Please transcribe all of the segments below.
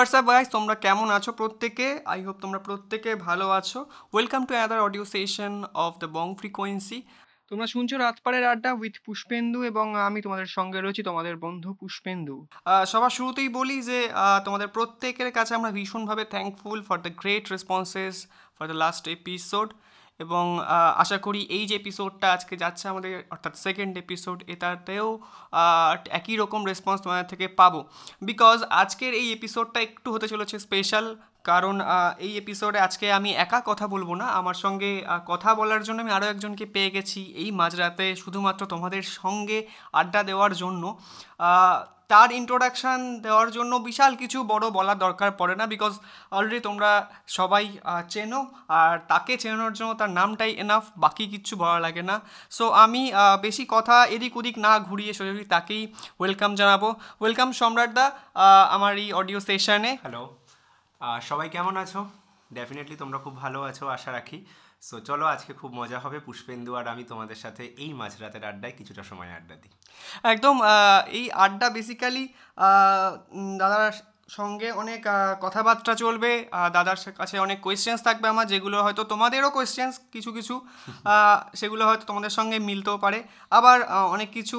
WhatsApp guys তোমরা কেমন আছো প্রত্যেকে? আই হোপ তোমরা প্রত্যেকে ভালো আছো। Welcome to another audio session of the bong frequency তোমরা শুনছো রাতপাড়ের আড্ডা উইথ পুষ্পেন্দু এবং আমি তোমাদের সঙ্গে রয়েছি তোমাদের বন্ধু পুষ্পেন্দু। সবার শুরুতেই বলি যে তোমাদের প্রত্যেকের কাছে আমরা ভীষণভাবে thankful for the great responses for the last episode এবং আশা করি এই যে এপিসোডটা আজকে যাচ্ছে আমাদের, অর্থাৎ সেকেন্ড এপিসোড এটাতেও একই রকম রেসপন্স তোমাদের থেকে পাবো। বিকজ আজকের এই এপিসোডটা একটু হতে চলেছে স্পেশাল কারণ এই এপিসোডে আজকে আমি একা কথা বলব না। আমার সঙ্গে কথা বলার জন্য আমি আরও একজনকে পেয়ে গেছি এই মাঝরাতে, শুধুমাত্র তোমাদের সঙ্গে আড্ডা দেওয়ার জন্য। তার ইন্ট্রোডাকশান দেওয়ার জন্য বিশাল কিছু বড় বলার দরকার পড়ে না বিকজ অলরেডি তোমরা সবাই চেনো আর তাকে চেনানোর জন্য তার নামটাই এনাফ বাকি কিচ্ছু বলা লাগে না। সো আমি বেশি কথা এদিক ওদিক না ঘুরিয়ে সোজাসুজি তাকেই ওয়েলকাম জানাব। ওয়েলকাম সম্রাটদা আহ, আমার এই অডিও সেশনে হ্যালো সবাই কেমন আছো? ডেফিনেটলি তোমরা খুব ভালো আছো আশা রাখি। সো চলো আজকে খুব মজা হবে। পুষ্পেন্দু আর আমি তোমাদের সাথে এই মাঝরাতের আড্ডায় কিছুটা সময় আড্ডা দিই। একদম এই আড্ডা বেসিক্যালি দাদার সঙ্গে অনেক কথাবার্তা চলবে। দাদার কাছে অনেক কোয়েশ্চেন্স থাকবে আমার যেগুলো হয়তো তোমাদেরও কোয়েশ্চেন্স কিছু কিছু। সেগুলো হয়তো তোমাদের সঙ্গে মিলতেও পারে। আবার অনেক কিছু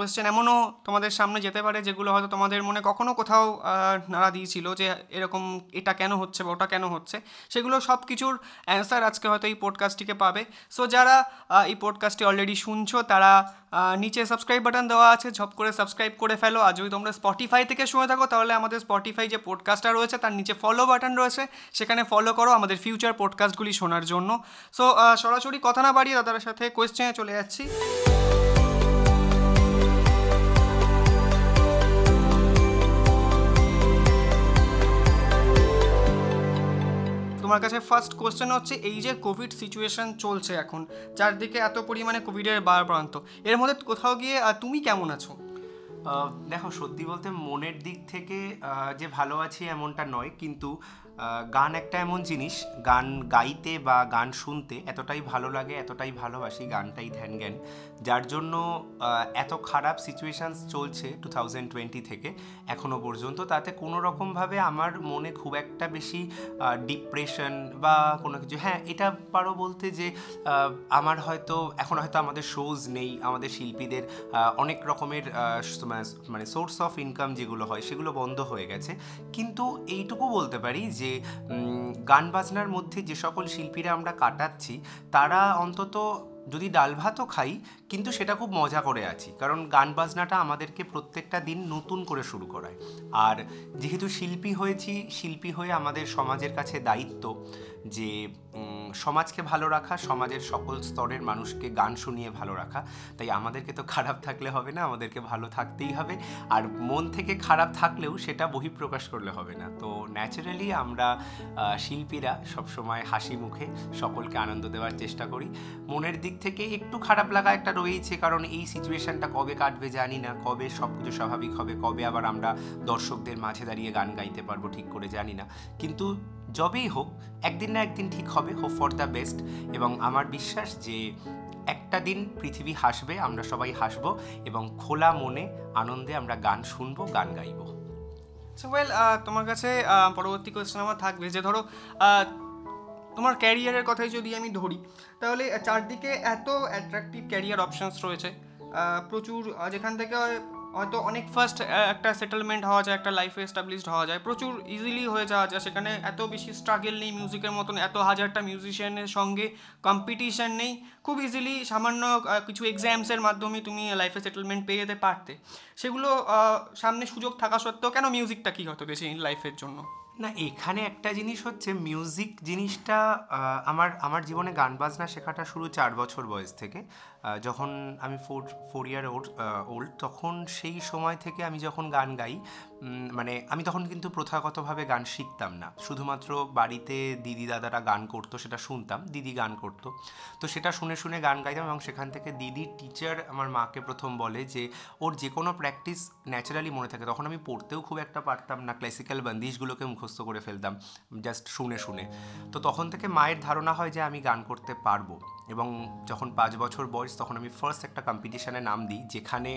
কোয়েশ্চেন এমনও তোমাদের সামনে যেতে পারে যেগুলো হয়তো তোমাদের মনে কখনো কোথাও নাড়া দিয়েছিল যে এরকম এটা কেন হচ্ছে বা ওটা কেন হচ্ছে। সেগুলো সব কিছুর অ্যান্সার আজকে হয়তো এই পডকাস্টটিকে পাবে। সো যারা এই পডকাস্টটি অলরেডি শুনছো, তারা নিচে সাবস্ক্রাইব বাটন দেওয়া আছে, ঝপ করে সাবস্ক্রাইব করে ফেলো। আর যদি তোমরা স্পটিফাই থেকে শুনে থাকো, তাহলে আমাদের স্পটিফাই যে পডকাস্টটা রয়েছে, তার নিচে ফলো বাটন রয়েছে। সেখানে ফলো করো আমাদের ফিউচার পডকাস্টগুলি শোনার জন্য। সো সরাসরি কথা না বাড়িয়ে দাদার সাথে কোয়েশ্চেনে চলে যাচ্ছি। তোমার কাছে ফার্স্ট কোশ্চেন হচ্ছে, এই যে কোভিড সিচুয়েশন চলছে এখন, চারদিকে এত পরিমাণে কোভিডের বারপ্রান্ত এর মধ্যে কোথাও গিয়ে তুমি কেমন আছো? দেখো, সত্যি বলতে মনের দিক থেকে যে ভালো আছি এমনটা নয়, কিন্তু গান একটা এমন জিনিস, গান গাইতে বা গান শুনতে এতটাই ভালো লাগে, এতটাই ভালোবাসি গানটাই ধ্যান জ্ঞান। যার জন্য এত খারাপ সিচুয়েশানস চলছে টু থাউজেন্ড টোয়েন্টি থেকে এখনও পর্যন্ত। তাতে কোনো রকমভাবে আমার মনে খুব একটা বেশি ডিপ্রেশন বা কোনো কিছু হ্যাঁ এটা পারো বলতে যে আমার হয়তো, এখন হয়তো আমাদের শোজ নেই, আমাদের শিল্পীদের অনেক রকমের মানে সোর্স অফ ইনকাম যেগুলো হয়, সেগুলো বন্ধ হয়ে গেছে। কিন্তু এইটুকু বলতে পারি যে উম, গান বাজনার মধ্যে যে সকল শিল্পীরা আমরা কাটাচ্ছি তারা অন্তত যদি ডাল ভাতও খাই কিন্তু সেটা খুব মজা করে আছি। কারণ গান বাজনাটা আমাদেরকে প্রত্যেকটা দিন নতুন করে শুরু করায়। আর যেহেতু শিল্পী হয়েছি শিল্পী হয়ে আমাদের সমাজের কাছে দায়িত্ব যে সমাজকে ভালো রাখা, সমাজের সকল স্তরের মানুষকে গান শুনিয়ে ভালো রাখা। তাই আমাদেরকে তো খারাপ থাকলে হবে না, আমাদেরকে ভালো থাকতেই হবে। আর মন থেকে খারাপ থাকলেও সেটা বহিঃপ্রকাশ করলে হবে না। তো ন্যাচারালি আমরা শিল্পীরা সবসময় হাসি মুখে সকলকে আনন্দ দেওয়ার চেষ্টা করি। মনের দিক থেকে একটু খারাপ লাগা একটা রয়েছে কারণ এই সিচুয়েশনটা কবে কাটবে জানি না, কবে সব কিছু স্বাভাবিক হবে, কবে আবার আমরা দর্শকদের মাঝে দাঁড়িয়ে গান গাইতে পারব ঠিক করে জানি না। কিন্তু যবেই হোক, একদিন না একদিন ঠিক হবে হোপ ফর দ্য বেস্ট এবং আমার বিশ্বাস যে একটা দিন পৃথিবী হাসবে, আমরা সবাই হাসবো এবং খোলা মনে, আনন্দে আমরা গান শুনব, গান গাইবো। ওয়েল তোমার কাছে পরবর্তী কোয়েশ্চেন আমার থাকবে যে ধরো তোমার ক্যারিয়ারের কথাই যদি আমি ধরি, তাহলে চারদিকে এত অ্যাট্রাকটিভ ক্যারিয়ার অপশনস রয়েছে। প্রচুর যেখান থেকে হয়তো অনেক ফার্স্ট একটা সেটেলমেন্ট হওয়া যায়, একটা লাইফে এস্টাবলিশড হওয়া যায়। প্রচুর ইজিলি হয়ে যাওয়া যায়। সেখানে এত বেশি স্ট্রাগল নেই মিউজিকের মতন, এত হাজারটা মিউজিশিয়ানের সঙ্গে কম্পিটিশান নেই। খুব ইজিলি সামান্য কিছু এক্সামসের মাধ্যমে তুমি লাইফে সেটেলমেন্ট পেয়ে যেতে পারতে। সেগুলো সামনে সুযোগ থাকা সত্ত্বেও কেন মিউজিকটা কী হতো বেশি লাইফের জন্য? না, এখানে একটা জিনিস হচ্ছে মিউজিক জিনিসটা আমার আমার জীবনে গান বাজনা শেখাটা শুরু চার বছর বয়স থেকে। যখন আমি four four year old old তখন সেই সময় থেকে আমি যখন গান গাই মানে আমি তখন কিন্তু প্রথাগতভাবে গান শিখতাম না। শুধুমাত্র বাড়িতে দিদি দাদারা গান করতো, সেটা শুনতাম, দিদি গান করতো। তো সেটা শুনে শুনে গান গাইতাম এবং সেখান থেকে দিদির টিচার আমার মাকে প্রথম বলে যে, ওর যে কোনো প্র্যাকটিস ন্যাচারালি মনে থাকে। তখন আমি পড়তেও খুব একটা পারতাম না ক্লাসিক্যাল বন্দিশগুলোকে মুখস্থ করে ফেলতাম জাস্ট শুনে শুনে। তো তখন থেকে মায়ের ধারণা হয় যে, আমি গান করতে পারব। এবং যখন পাঁচ বছর বয়স তখন আমি ফার্স্ট একটা কম্পিটিশানে নাম দিই, যেখানে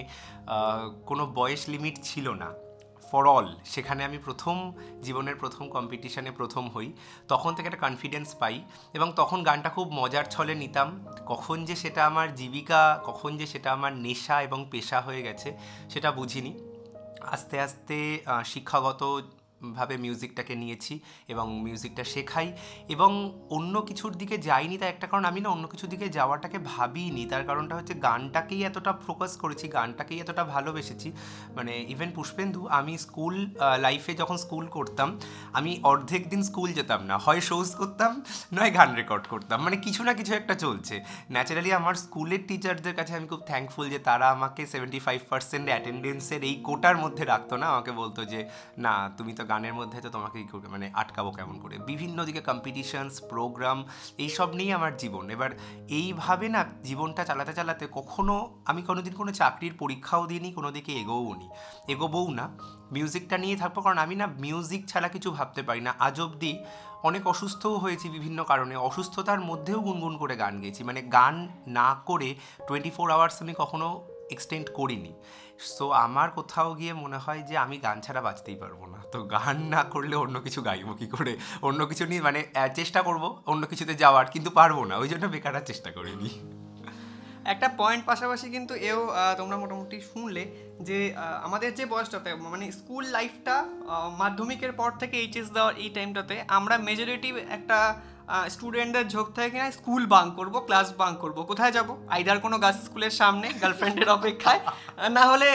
কোনো বয়স লিমিট ছিল না। ফর অল সেখানে আমি প্রথম, জীবনের প্রথম কম্পিটিশানে প্রথম হই। তখন থেকে একটা কনফিডেন্স পাই এবং তখন গানটা খুব মজার ছলে নিতাম। কখন যে সেটা আমার জীবিকা, কখন যে সেটা আমার নেশা এবং পেশা হয়ে গেছে, সেটা বুঝিনি। আস্তে আস্তে শিক্ষাগত ভাবে মিউজিকটাকে নিয়েছি এবং মিউজিকটা শেখাই এবং অন্য কিছুর দিকে যাইনি, তার একটা কারণ আমি না অন্য কিছুর দিকে যাওয়াটাকে ভাবিনি তার কারণটা হচ্ছে গানটাকেই এতটা ফোকাস করেছি, গানটাকেই এতটা ভালোবেসেছি। মানে ইভেন পুষ্পেন্দু, আমি স্কুল লাইফে যখন স্কুল করতাম, আমি অর্ধেক দিন স্কুল যেতাম না। হয় শোজ করতাম, নয় গান রেকর্ড করতাম। মানে কিছু না কিছু একটা চলছে। ন্যাচারালি আমার স্কুলের টিচারদের কাছে আমি খুব থ্যাঙ্কফুল যে তারা আমাকে সেভেন্টি ফাইভ পার্সেন্ট অ্যাটেন্ডেন্সের এই কোটার মধ্যে রাখতো না। আমাকে বলতো যে, না, তুমি তো গানের মধ্যে তো তোমাকে মানে আটকাবো কেমন করে? বিভিন্ন দিকে কম্পিটিশনস প্রোগ্রাম এইসব নিয়েই আমার জীবন। এবার এইভাবে না জীবনটা চালাতে চালাতে কখনো আমি কোনোদিন কোনো চাকরির পরীক্ষাও দিইনি, কোনো দিকে এগোও নি। এগোবও না। মিউজিকটা নিয়ে থাকব কারণ আমি না মিউজিক ছাড়া কিছু ভাবতে পারি না। আজ অবধি অনেক অসুস্থও হয়েছি বিভিন্ন কারণে। অসুস্থতার মধ্যেও গুনগুন করে গান গেয়েছি। মানে গান না করে টোয়েন্টি ফোর আওয়ার্স আমি কখনো এক্সটেন্ড করিনি। সো আমার কোথাও গিয়ে মনে হয় যে আমি গান ছাড়া বাঁচতেই পারব না। তো গান না করলে অন্য কিছু গাইবো কী করে? অন্য কিছু নিয়ে মানে চেষ্টা করব অন্য কিছুতে যাওয়ার, কিন্তু পারব না। ওই জন্য বেকার আর চেষ্টা করিনি। একটা পয়েন্ট পাশাপাশি কিন্তু এও তোমরা মোটামুটি শুনলে যে আমাদের যে বয়সটাতে মানে স্কুল লাইফটা মাধ্যমিকের পর থেকে এইচএস দেওয়ার এই টাইমটাতে আমরা মেজরিটি একটা স্টুডেন্টদের ঝোঁক থাকে কিনা স্কুল বাং করব ক্লাস বাং করব। কোথায় যাব? আইদার কোনো গার্লস স্কুলের সামনে গার্লফ্রেন্ডের অপেক্ষায়, না হলে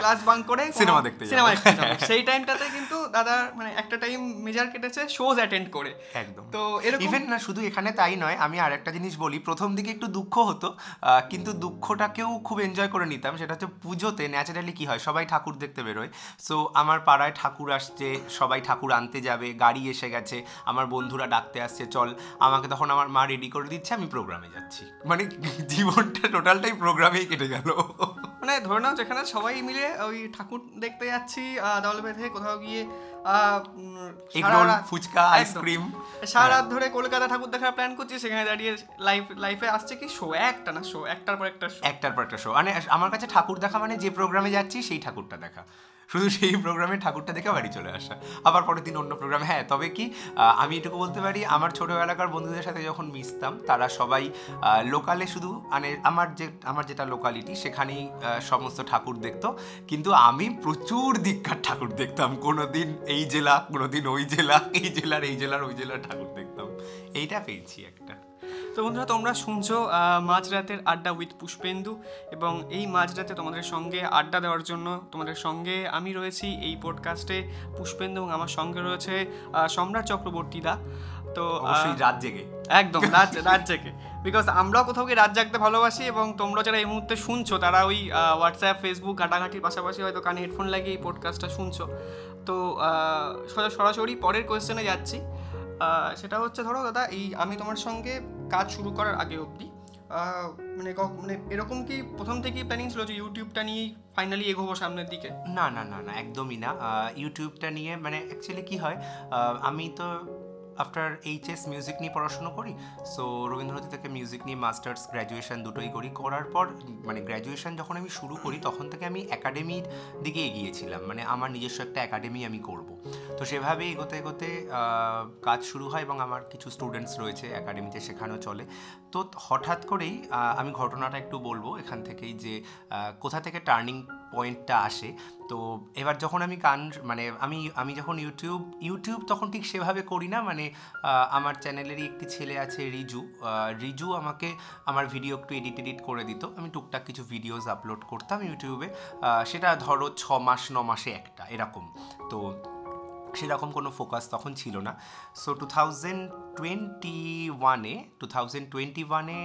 ক্লাস বাং করে সিনেমা দেখতে সিনেমা দেখতে যাব। সেই টাইমটাতে কিন্তু দাদা মানে একটা টাইম মেজার কেটেছে শোজ অ্যাটেন্ড করে। একদম। তো এরকম ইভেন না শুধু এখানে তাই নয় আমি আর একটা জিনিস বলি প্রথম দিকে একটু দুঃখ হতো কিন্তু দুঃখটাকেও খুব এনজয় করে নিতাম সেটা হচ্ছে পুজোতে ন্যাচারালি কি হয় সবাই ঠাকুর দেখতে বেরোয়। সো আমার পাড়ায় ঠাকুর আসছে সবাই ঠাকুর আনতে যাবে গাড়ি এসে গেছে আমার বন্ধুরা ডাকতে আসছে চল। আমাকে তখন আমার মা রেডি করে দিচ্ছে আমি প্রোগ্রামে যাচ্ছি। মানে জীবনটা টোটালটাই প্রোগ্রামেই কেটে গেল। মানে ধরে নাও যেখানে সবাই মিলে ওই ঠাকুর দেখতে যাচ্ছি আহ, দল বেঁধে কোথাও গিয়ে ফুচকা আইসক্রিম। সারা রাত ধরে কলকাতা ঠাকুর দেখার প্ল্যান করছি সেখানে দাঁড়িয়ে লাইফ লাইফে আসছে কি? শো একটা না শো একটার পর একটা শো একটার পর একটা শো মানে আমার কাছে ঠাকুর দেখা মানে যে প্রোগ্রামে যাচ্ছি সেই ঠাকুরটা দেখা। শুধু সেই প্রোগ্রামে ঠাকুরটা দেখে বাড়ি চলে আসা। আবার পরের দিন অন্য প্রোগ্রামে হ্যাঁ তবে কি আমি এটুকু বলতে পারি, আমার ছোটোবেলাকার বন্ধুদের সাথে যখন মিশতাম, তারা সবাই লোকালে শুধু মানে আমার যে, আমার যেটা লোকালিটি সেখানেই সমস্ত ঠাকুর দেখতো। কিন্তু আমি প্রচুর দিককার ঠাকুর দেখতাম। কোনো দিন এই জেলা কোনো দিন ওই জেলা, এই জেলার এই জেলার, ওই জেলার ঠাকুর দেখতাম। এইটা পেয়েছি একটা। তো বন্ধুরা তোমরা শুনছো মাঝরাতের আড্ডা উইথ পুষ্পেন্দু এবং এই মাঝরাতে তোমাদের সঙ্গে আড্ডা দেওয়ার জন্য তোমাদের সঙ্গে আমি রয়েছি এই পডকাস্টে পুষ্পেন্দু এবং আমার সঙ্গে রয়েছে সম্রাট চক্রবর্তী দা। তো রাত জেগে। একদম রাত রাত জেগে। বিকজ আমরাও কোথাও গিয়ে রাত জাগতে ভালোবাসি এবং তোমরা যারা এই মুহূর্তে শুনছো তারা ওই হোয়াটসঅ্যাপ ফেসবুক ঘাটাঘাটির পাশাপাশি হয়তো কানে হেডফোন লাগিয়ে এই পডকাস্টটা শুনছো। তো সরাসরি পরের কোয়েশ্চেনে যাচ্ছি। সেটা হচ্ছে ধরো, দাদা, এই আমি তোমার সঙ্গে কাজ শুরু করার আগে অবধি মানে মানে এরকম কি প্রথম থেকেই প্ল্যানিং ছিল যে ইউটিউবটা নিয়েই ফাইনালি এগোবো সামনের দিকে? না না না না, একদমই না। ইউটিউবটা নিয়ে মানে অ্যাকচুয়ালি কি হয় আমি তো আফটার এইচএস মিউজিক নিয়ে পড়াশুনো করি সো রবীন্দ্রনাথ থেকে মিউজিক নিয়ে মাস্টার্স গ্র্যাজুয়েশন দুটোই করি, করার পর মানে গ্র্যাজুয়েশন যখন আমি শুরু করি, তখন থেকে আমি একাডেমির দিকে এগিয়েছিলাম মানে আমার নিজস্ব একটা একাডেমি আমি করব। তো সেভাবে এগোতে এগোতে কাজ শুরু হয় এবং আমার কিছু স্টুডেন্টস রয়েছে একাডেমিতে শেখানো চলে। তো হঠাৎ করেই আমি ঘটনাটা একটু বলব এখান থেকেই যে কোথা থেকে টার্নিং পয়েন্টটা আসে তো এবার যখন আমি গান মানে আমি আমি যখন ইউটিউব ইউটিউব তখন ঠিক সেভাবে করি না। মানে আমার চ্যানেলেরই একটি ছেলে আছে রিজু। রিজু আমাকে আমার ভিডিও একটু এডিট এডিট করে দিত। আমি টুকটাক কিছু ভিডিওস আপলোড করতাম ইউটিউবে সেটা ধরো ছ মাস, ন মাসে একটা, এরকম। তো সেরকম কোনো ফোকাস তখন ছিল না। সো টু থাউজেন্ড টোয়েন্টি ওয়ানে টু থাউজেন্ড টোয়েন্টি ওয়ানে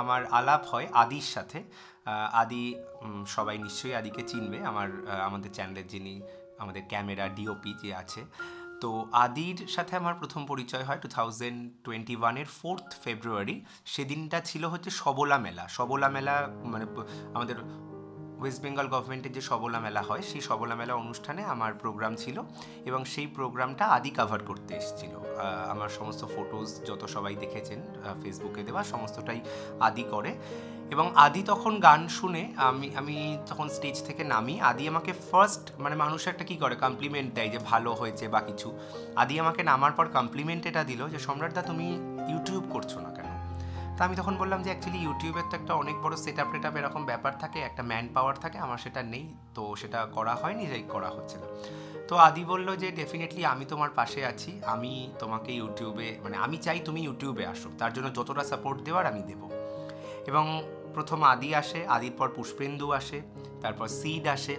আমার আলাপ হয় আদির সাথে। আদি সবাই নিশ্চয়ই আদিকে চিনবে। আমার আমাদের চ্যানেলের যিনি, আমাদের ক্যামেরা ডিওপি যে আছে। তো আদির সাথে আমার প্রথম পরিচয় হয় টু থাউজেন্ড টোয়েন্টি ওয়ানের ফোর্থ ফেব্রুয়ারি সেদিনটা ছিল হচ্ছে সবলা মেলা। সবলা মেলা মানে আমাদের ওয়েস্ট বেঙ্গল গভর্নমেন্টের যে সবলা মেলা হয়, সেই সবলা মেলা অনুষ্ঠানে আমার প্রোগ্রাম ছিল এবং সেই প্রোগ্রামটা আদি কাভার করতে এসেছিল। আমার সমস্ত ফটোজ যত সবাই দেখেছেন ফেসবুকে দেওয়া, সমস্তটাই আদি করে। এবং আদি তখন গান শুনে আমি আমি তখন স্টেজ থেকে নামি। আদি আমাকে ফার্স্ট মানে মানুষ একটা কী করে? কমপ্লিমেন্ট দেয় যে ভালো হয়েছে বা কিছু। আদি আমাকে নামার পর কমপ্লিমেন্ট এটা দিল যে সম্রাটদা তুমি ইউটিউব করছ না কেন? তা আমি তখন বললাম যে অ্যাকচুয়ালি ইউটিউবের তো একটা অনেক বড় সেট আপ টেট আপ এরকম ব্যাপার থাকে, একটা ম্যান পাওয়ার থাকে, আমার সেটা নেই। তো সেটা করা হয়নি তাই করা হচ্ছে না। তো আদি বলল যে ডেফিনেটলি আমি তোমার পাশে আছি। আমি তোমাকে ইউটিউবে মানে আমি চাই তুমি ইউটিউবে আসো। তার জন্য যতটা সাপোর্ট দেওয়ার আমি দেবো। এবং প্রথম আদি আসে, আদির পর পুষ্পেন্দু আসে, তারপর সিড আসে,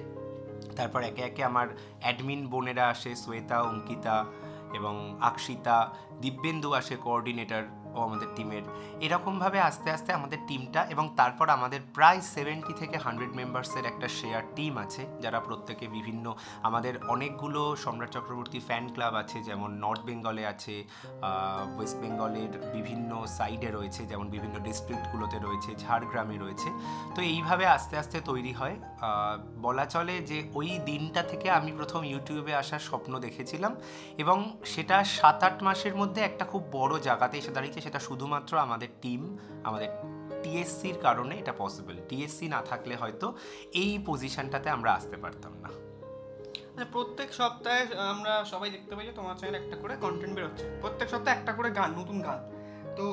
তারপর একে একে আমার অ্যাডমিন বোনেরা আসে, শ্বেতা, অঙ্কিতা এবং আকশিতা, দিব্যেন্দু আসে কোঅর্ডিনেটর ও আমাদের টিমের এরকমভাবে আস্তে আস্তে আমাদের টিমটা এবং তারপর আমাদের প্রায় সেভেন্টি থেকে হান্ড্রেড মেম্বার্সের একটা শেয়ার টিম আছে, যারা প্রত্যেকে বিভিন্ন আমাদের অনেকগুলো সম্রাট চক্রবর্তী ফ্যান ক্লাব আছে, যেমন নর্থ বেঙ্গলে আছে ওয়েস্ট বেঙ্গলের বিভিন্ন সাইডে রয়েছে, যেমন বিভিন্ন ডিস্ট্রিক্টগুলোতে রয়েছে ঝাড়গ্রামে রয়েছে। তো এইভাবে আস্তে আস্তে তৈরি হয়। বলা চলে যে ওই দিনটা থেকে আমি প্রথম ইউটিউবে আসার স্বপ্ন দেখেছিলাম এবং সেটা সাত আট মাসের মধ্যে একটা খুব বড় জায়গাতে এসে দাঁড়িয়েছে সেটা শুধুমাত্র আমাদের টিম আমাদের টিএসসির কারণে এটা পসিবল টিএসসি না থাকলে হয়তো এই পজিশনটাতে আমরা আসতে পারতাম না। আচ্ছা প্রত্যেক সপ্তাহে আমরা সবাই দেখতে পাই যে তোমার চ্যানেল একটা করে কন্টেন্ট বেরোচ্ছে। প্রত্যেক সপ্তাহে একটা করে গান, নতুন গান। তো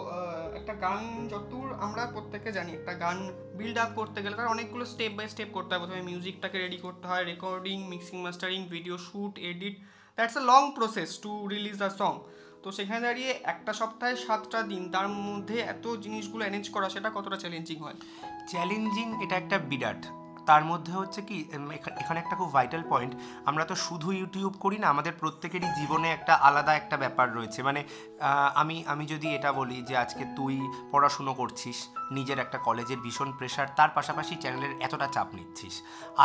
একটা গান যতদূর আমরা প্রত্যেকে জানি, একটা গান বিল্ড আপ করতে গেলে তার অনেকগুলো স্টেপ বাই স্টেপ করতে হয়। প্রথমে মিউজিকটাকে রেডি করতে হয় recording mixing mastering video shoot edit that's a long process to release the song তো সেখানে দাঁড়িয়ে একটা সপ্তাহে সাতটা দিন, তার মধ্যে এত জিনিসগুলো অ্যারেঞ্জ করা, সেটা কতটা চ্যালেঞ্জিং হয়? চ্যালেঞ্জিং এটা একটা বিরাট। তার মধ্যে হচ্ছে কি এখা- এখানে একটা খুব ভাইটাল পয়েন্ট আমরা তো শুধু ইউটিউব করি না, আমাদের প্রত্যেকেরই জীবনে একটা আলাদা একটা ব্যাপার রয়েছে। মানে আমি আমি যদি এটা বলি যে আজকে তুই পড়াশুনো করছিস নিজের একটা কলেজের ভীষণ প্রেশার তার পাশাপাশি চ্যানেলের এতটা চাপ নিচ্ছিস।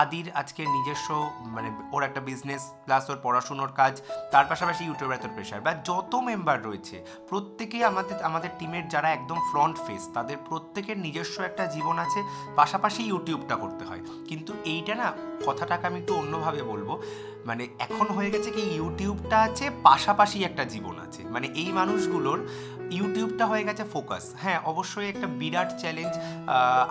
আদির আজকে নিজস্ব মানে ওর একটা বিজনেস প্লাস ওর পড়াশুনোর কাজ, তার পাশাপাশি ইউটিউবের এত প্রেশার বা যত মেম্বার রয়েছে, প্রত্যেকেই আমাদের আমাদের টিমের যারা একদম ফ্রন্ট ফেস তাদের প্রত্যেকের নিজস্ব একটা জীবন আছে, পাশাপাশি ইউটিউবটা করতে হয়। কিন্তু এইটা না, কথাটাকে আমি একটু অন্যভাবে বলব মানে এখন হয়ে গেছে কি ইউটিউবটা আছে, পাশাপাশি একটা জীবন আছে। মানে এই মানুষগুলোর ইউটিউবটা হয়ে গেছে ফোকাস হ্যাঁ অবশ্যই একটা বিরাট চ্যালেঞ্জ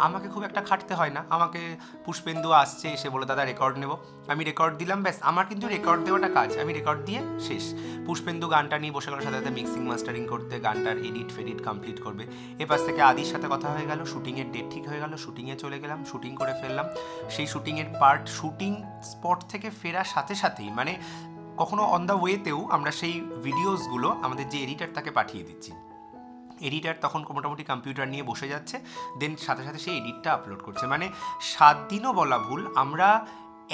আমাকে খুব একটা খাটতে হয় না। আমাকে পুষ্পেন্দু আসছে, এসে বলে, দাদা রেকর্ড নেব। আমি রেকর্ড দিলাম, ব্যাস। আমার কিন্তু রেকর্ড দেওয়াটা কাজ। আমি রেকর্ড দিয়ে শেষ। পুষ্পেন্দু গানটা নিয়ে বসে গেল, সাথে সাথে মিক্সিং মাস্টারিং করতে, গানটার এডিট ফেডিট কমপ্লিট করবে। এপাশ থেকে আদির সাথে কথা হয়ে গেল শুটিংয়ের ডেট ঠিক হয়ে গেল শুটিংয়ে চলে গেলাম শুটিং করে ফেললাম। সেই শুটিংয়ের পার্ট শুটিং স্পট থেকে ফেরার সাথে সাথেই মানে কখনো অন দ্য ওয়েতেও আমরা সেই ভিডিওসগুলো আমাদের যে এডিটার তাকে পাঠিয়ে দিচ্ছি। এডিটার তখন মোটামুটি কম্পিউটার নিয়ে বসে যাচ্ছে দেন সাথে সাথে সেই এডিটটা আপলোড করছে। মানে সাত দিনও বলা ভুল, আমরা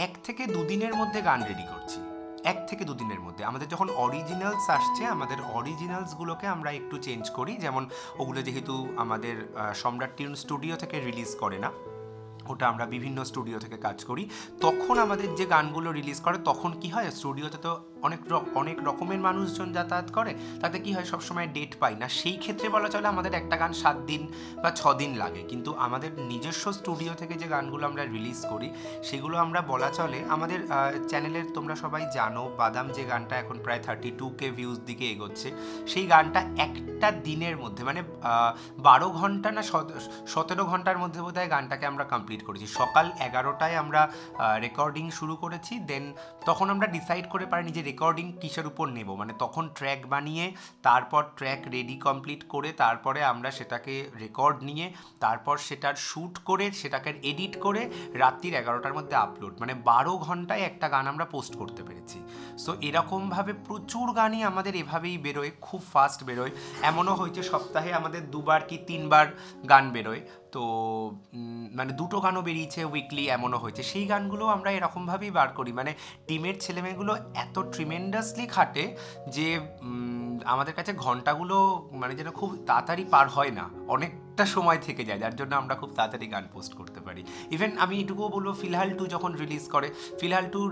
এক থেকে দুদিনের মধ্যে গান রেডি করছি। এক থেকে দুদিনের মধ্যে। আমাদের যখন অরিজিনালস আসছে, আমাদের অরিজিনালসগুলোকে আমরা একটু চেঞ্জ করি। যেমন ওগুলো যেহেতু আমাদের সম্রাট টিউন স্টুডিও থেকে রিলিজ করে না। ওটা আমরা বিভিন্ন স্টুডিও থেকে কাজ করি। তখন আমাদের যে গানগুলো রিলিজ করে, তখন কি হয়? স্টুডিওতে তো অনেক অনেক রকমের মানুষজন যাতায়াত করে, তাতে কি হয় সবসময় ডেট পাই না। সেই ক্ষেত্রে বলা চলে আমাদের একটা গান সাত দিন বা ছ দিন লাগে। কিন্তু আমাদের নিজস্ব স্টুডিও থেকে যে গানগুলো আমরা রিলিজ করি, সেগুলো আমরা বলা চলে আমাদের চ্যানেলের তোমরা সবাই জানো, বাদাম যে গানটা এখন প্রায় থার্টি টু কে ভিউজ দিকে এগোচ্ছে, সেই গানটা একটা দিনের মধ্যে মানে বারো ঘণ্টা না সতেরো ঘণ্টার মধ্যে বোধহয় গানটাকে আমরা কমপ্লিট করেছি। সকাল এগারোটায় আমরা রেকর্ডিং শুরু করেছি দেন তখন আমরা ডিসাইড করে পারিনি যে রেকর্ডিং কিসের উপর নেব? মানে তখন ট্র্যাক বানিয়ে, তারপর ট্র্যাক রেডি কমপ্লিট করে, তারপরে আমরা সেটাকে রেকর্ড নিয়ে, তারপর সেটার শ্যুট করে, সেটাকে এডিট করে রাত্রির এগারোটার মধ্যে আপলোড মানে বারো ঘন্টায় একটা গান আমরা পোস্ট করতে পেরেছি। সো এরকমভাবে প্রচুর গানই আমাদের এভাবেই বেরোয়, খুব ফাস্ট বেরোয়। এমনও হয়েছে সপ্তাহে আমাদের দুবার কি তিনবার গান বেরোয়। তো মানে দুটো গানও বেরিয়েছে উইকলি এমনও হয়েছে। সেই গানগুলো আমরা এরকমভাবেই বার করি। মানে টিমের ছেলেমেয়েগুলো এত ট্রিমেন্ডাসলি খাটে যে আমাদের কাছে ঘন্টাগুলো মানে যেন খুব তাড়াতাড়ি পার হয় না। অনেকটা সময় থেকে যায়, যার জন্য আমরা খুব তাড়াতাড়ি গান পোস্ট করতে পারি। ইভেন আমি এটুকুও বলব, ফিলহাল টু যখন রিলিজ করে, ফিলহাল টুর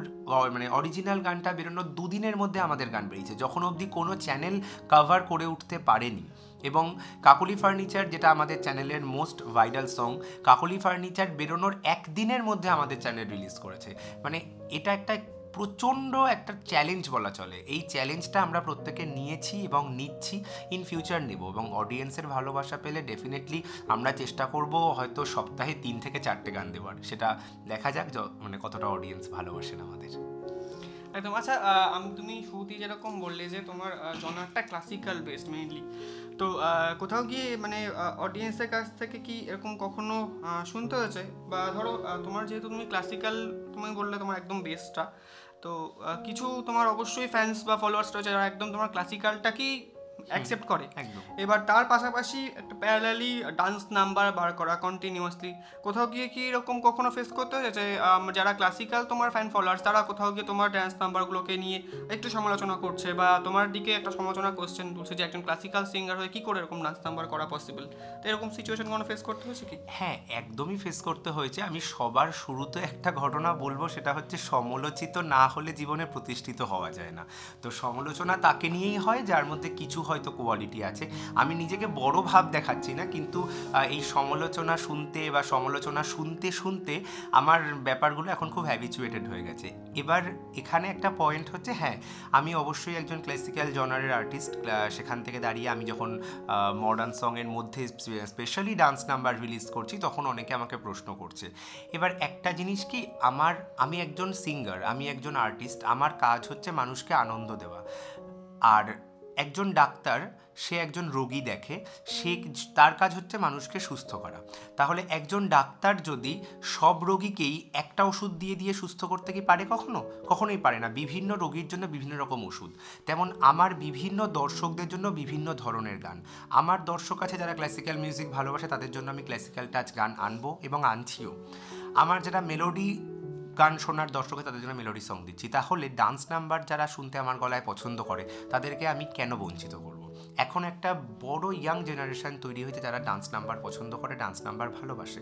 মানে অরিজিনাল গানটা বেরোনোর দুদিনের মধ্যে আমাদের গান বেরিয়েছে। যখন অবধি কোনো চ্যানেল কভার করে উঠতে পারেনি এবং কাকলি ফার্নিচার, যেটা আমাদের চ্যানেলের most viral song, Kakoli furniture বেরোনোর একদিনের মধ্যে আমাদের চ্যানেল রিলিজ করেছে। মানে এটা একটা প্রচণ্ড একটা চ্যালেঞ্জ বলা চলে। এই চ্যালেঞ্জটা আমরা প্রত্যেকে নিয়েছি এবং নিচ্ছি ইন ফিউচার নেব এবং অডিয়েন্সের ভালোবাসা পেলে ডেফিনেটলি আমরা চেষ্টা করব হয়তো সপ্তাহে তিন থেকে চারটে গান দেওয়ার। সেটা দেখা যাক মানে কতটা অডিয়েন্স ভালোবাসেন আমাদের। একদম। আচ্ছা আমি, তুমি শুরুতেই যেরকম বললে যে তোমার জনারটা ক্লাসিক্যাল বেসড মেইনলি তো কোথাও গিয়ে মানে অডিয়েন্সের কাছ থেকে কি এরকম কখনো শুনতে হয়েছে? বা ধরো তোমার যেহেতু তুমি ক্লাসিক্যাল তুমি বললে তোমার একদম বেস্টটা তো কিছু তোমার অবশ্যই ফ্যান্স বা ফলোয়ার্স রয়েছে যারা একদম তোমার ক্লাসিক্যালটাকেই অ্যাকসেপ্ট করে। একদম। এবার তার পাশাপাশি একটা প্যারালালি ডান্স নাম্বার বার করা কন্টিনিউয়াসলি কোথাও গিয়ে কি এরকম কখনো ফেস করতে হয়েছে যে যারা ক্লাসিক্যাল তোমার ফ্যান ফলোয়ার্স তারা কোথাও গিয়ে তোমার ডান্স নাম্বারগুলোকে নিয়ে একটু সমালোচনা করছে বা তোমার দিকে একটা সমালোচনা কোশ্চেন তুলছে যে একজন ক্লাসিক্যাল সিঙ্গার হয়ে কী করে এরকম ডান্স নাম্বার করা পসিবল তো এরকম সিচুয়েশন কোনো ফেস করতে হয়েছে কি? হ্যাঁ একদমই ফেস করতে হয়েছে। আমি সবার শুরুতে একটা ঘটনা বলব সেটা হচ্ছে সমালোচিত না হলে জীবনে প্রতিষ্ঠিত হওয়া যায় না। তো সমালোচনা তাকে নিয়েই হয় যার মধ্যে কিছু হয়তো কোয়ালিটি আছে। আমি নিজেকে বড় ভাব দেখাচ্ছি না, কিন্তু এই সমালোচনা শুনতে বা সমালোচনা শুনতে শুনতে আমার ব্যাপারগুলো এখন খুব হ্যাবিচুয়েটেড হয়ে গেছে। এবার এখানে একটা পয়েন্ট হচ্ছে হ্যাঁ আমি অবশ্যই একজন ক্লাসিক্যাল জনারের আর্টিস্ট সেখান থেকে দাঁড়িয়ে আমি যখন মডার্ন সংয়ের মধ্যে স্পেশালি ডান্স নাম্বার রিলিজ করছি, তখন অনেকে আমাকে প্রশ্ন করছে। এবার একটা জিনিস কি, আমার, আমি একজন সিঙ্গার আমি একজন আর্টিস্ট আমার কাজ হচ্ছে মানুষকে আনন্দ দেওয়া। আর একজন ডাক্তার, সে একজন রোগী দেখে, সে তার কাজ হচ্ছে মানুষকে সুস্থ করা। তাহলে একজন ডাক্তার যদি সব রোগীকেই একটা ওষুধ দিয়ে দিয়ে সুস্থ করতে কি পারে কখনো? কখনোই পারে না। বিভিন্ন রোগীর জন্য বিভিন্ন রকম ওষুধ। তেমন আমার বিভিন্ন দর্শকদের জন্য বিভিন্ন ধরনের গান। আমার দর্শক আছে যারা ক্লাসিক্যাল মিউজিক ভালোবাসে, তাদের জন্য আমি ক্লাসিক্যাল টাচ গান আনব এবং আনছিও। আমার যারা মেলোডি গান শোনার দর্শকে তাদের জন্য মেলোডি সং দিচ্ছি। তাহলে ডান্স নাম্বার যারা শুনতে আমার গলায় পছন্দ করে, তাদেরকে আমি কেন বঞ্চিত করব? এখন একটা বড় ইয়াং জেনারেশন তৈরি হয়েছে যারা ডান্স নাম্বার পছন্দ করে ডান্স নাম্বার ভালোবাসে।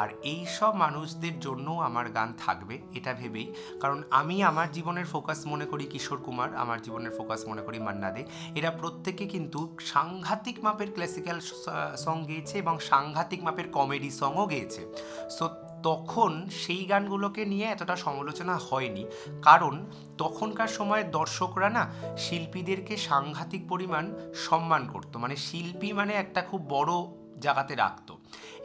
আর এই সব মানুষদের জন্যও আমার গান থাকবে, এটা ভেবেই। কারণ আমি আমার জীবনের ফোকাস মনে করি কিশোর কুমার, আমার জীবনের ফোকাস মনে করি মান্না দে। এরা প্রত্যেকে কিন্তু সাংঘাতিক মাপের ক্লাসিক্যাল সং গেয়েছে এবং সাংঘাতিক মাপের কমেডি সংও গেয়েছে। সো তখন সেই গানগুলোকে নিয়ে এতটা সমালোচনা হয়নি। কারণ তখনকার সময়ের দর্শকরা না শিল্পীদেরকে সাংঘাতিক পরিমাণ সম্মান করতো। মানে শিল্পী মানে একটা খুব বড় জায়গাতে রাখতো।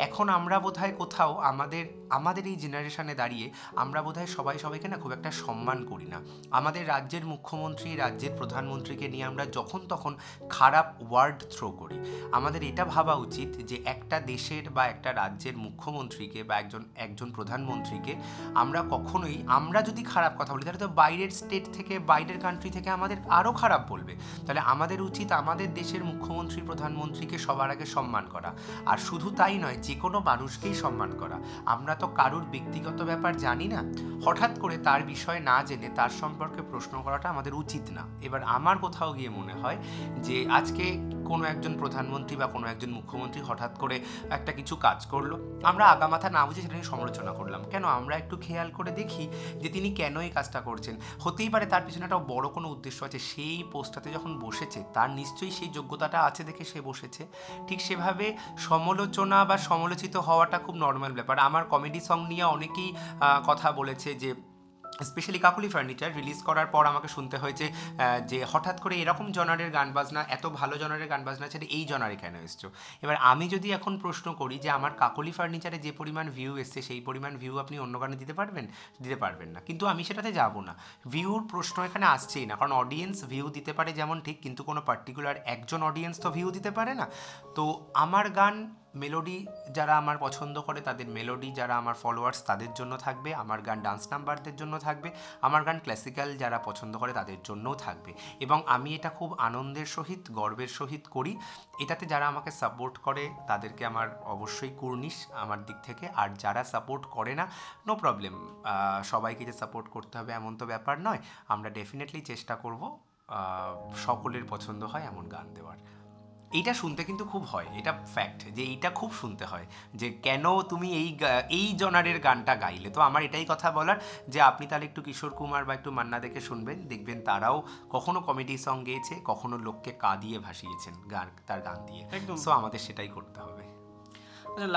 এখন আমরা বোধহয় কোথাও আমাদের আমাদের এই জেনারেশনে দাঁড়িয়ে আমরা বোধহয় সবাই, সবাইকে না খুব একটা সম্মান করি না। আমাদের রাজ্যের মুখ্যমন্ত্রী, রাজ্যের প্রধানমন্ত্রীকে নিয়ে আমরা যখন তখন খারাপ ওয়ার্ড থ্রো করি। আমাদের এটা ভাবা উচিত যে একটা দেশের বা একটা রাজ্যের মুখ্যমন্ত্রীকে বা একজন একজন প্রধানমন্ত্রীকে আমরা কখনোই, আমরা যদি খারাপ কথা বলি, তাহলে তো বাইরের স্টেট থেকে, বাইরের কান্ট্রি থেকে আমাদের আরও খারাপ বলবে। তাহলে আমাদের উচিত আমাদের দেশের মুখ্যমন্ত্রী, প্রধানমন্ত্রীকে সবার আগে সম্মান করা। আর শুধু তাই নয় যে কোনো মানুষকেই সম্মান করা। আমরা তো কারুর ব্যক্তিগত ব্যাপার জানি না। হঠাৎ করে তার বিষয়ে না জেনে তার সম্পর্কে প্রশ্ন করাটা আমাদের উচিত না। এবার আমার কোথাও গিয়ে মনে হয় যে, আজকে কোনো একজন প্রধানমন্ত্রী বা কোনো একজন মুখ্যমন্ত্রী হঠাৎ করে একটা কিছু কাজ করল, আমরা আগামাথা না বুঝে সেটা নিয়ে সমালোচনা করলাম। কেন? আমরা একটু খেয়াল করে দেখি যে তিনি কেন এই কাজটা করছেন। হতেই পারে তার পিছনে একটা বড় কোনো উদ্দেশ্য আছে, সেই পোস্টটাতে যখন বসেছে, তার নিশ্চয়ই সেই যোগ্যতাটা আছে দেখে সে বসেছে। ঠিক সেভাবে সমালোচনা বা সমালোচিত হওয়াটা খুব নর্মাল ব্যাপার। আমার কমেডি সং নিয়ে অনেকেই কথা বলেছে যে স্পেশালি কাকুলি ফার্নিচার রিলিজ করার পর আমাকে শুনতে হয়েছে যে হঠাৎ করে এরকম জনারের গান বাজনা, এত ভালো জনারের গান বাজনা ছেড়ে এই জনারে কেন এসছো? এবার আমি যদি এখন প্রশ্ন করি যে আমার কাকলি ফার্নিচারে যে পরিমাণ ভিউ এসছে, সেই পরিমাণ ভিউ আপনি অন্য গানে দিতে পারবেন? দিতে পারবেন না। কিন্তু আমি সেটাতে যাব না। ভিউর প্রশ্ন এখানে আসছেই না, কারণ অডিয়েন্স ভিউ দিতে পারে যেমন ঠিক, কিন্তু কোনো পার্টিকুলার একজন অডিয়েন্স তো ভিউ দিতে পারে না। তো আমার গান মেলোডি যারা আমার পছন্দ করে, তাদের মেলোডি যারা আমার ফলোয়ার্স তাদের জন্য থাকবে, আমার গান ডান্স নাম্বারদের জন্য থাকবে, আমার গান ক্লাসিক্যাল যারা পছন্দ করে তাদের জন্যও থাকবে। এবং আমি এটা খুব আনন্দের সহিত, গর্বের সহিত করি। এটাতে যারা আমাকে সাপোর্ট করে, তাদেরকে আমার অবশ্যই কুর্নিশ আমার দিক থেকে। আর যারা সাপোর্ট করে না নো প্রবলেম সবাইকে যে সাপোর্ট করতে হবে এমন তো ব্যাপার নয়। আমরা ডেফিনেটলি চেষ্টা করব সকলের পছন্দ হয় এমন গান দেওয়ার। এইটা শুনতে কিন্তু খুব হয় এটা ফ্যাক্ট যে এইটা খুব শুনতে হয় যে কেন তুমি এই এই জনারের গানটা গাইলে। তো আমার এটাই কথা বলার যে আপনি তাহলে একটু কিশোর কুমার বা একটু মান্না দেখে শুনবেন দেখবেন তারাও কখনো কমেডি সং গেয়েছে কখনো লোককে কাঁদিয়ে ভাসিয়েছেন গান তার গান দিয়ে। সো আমাদের সেটাই করতে হবে।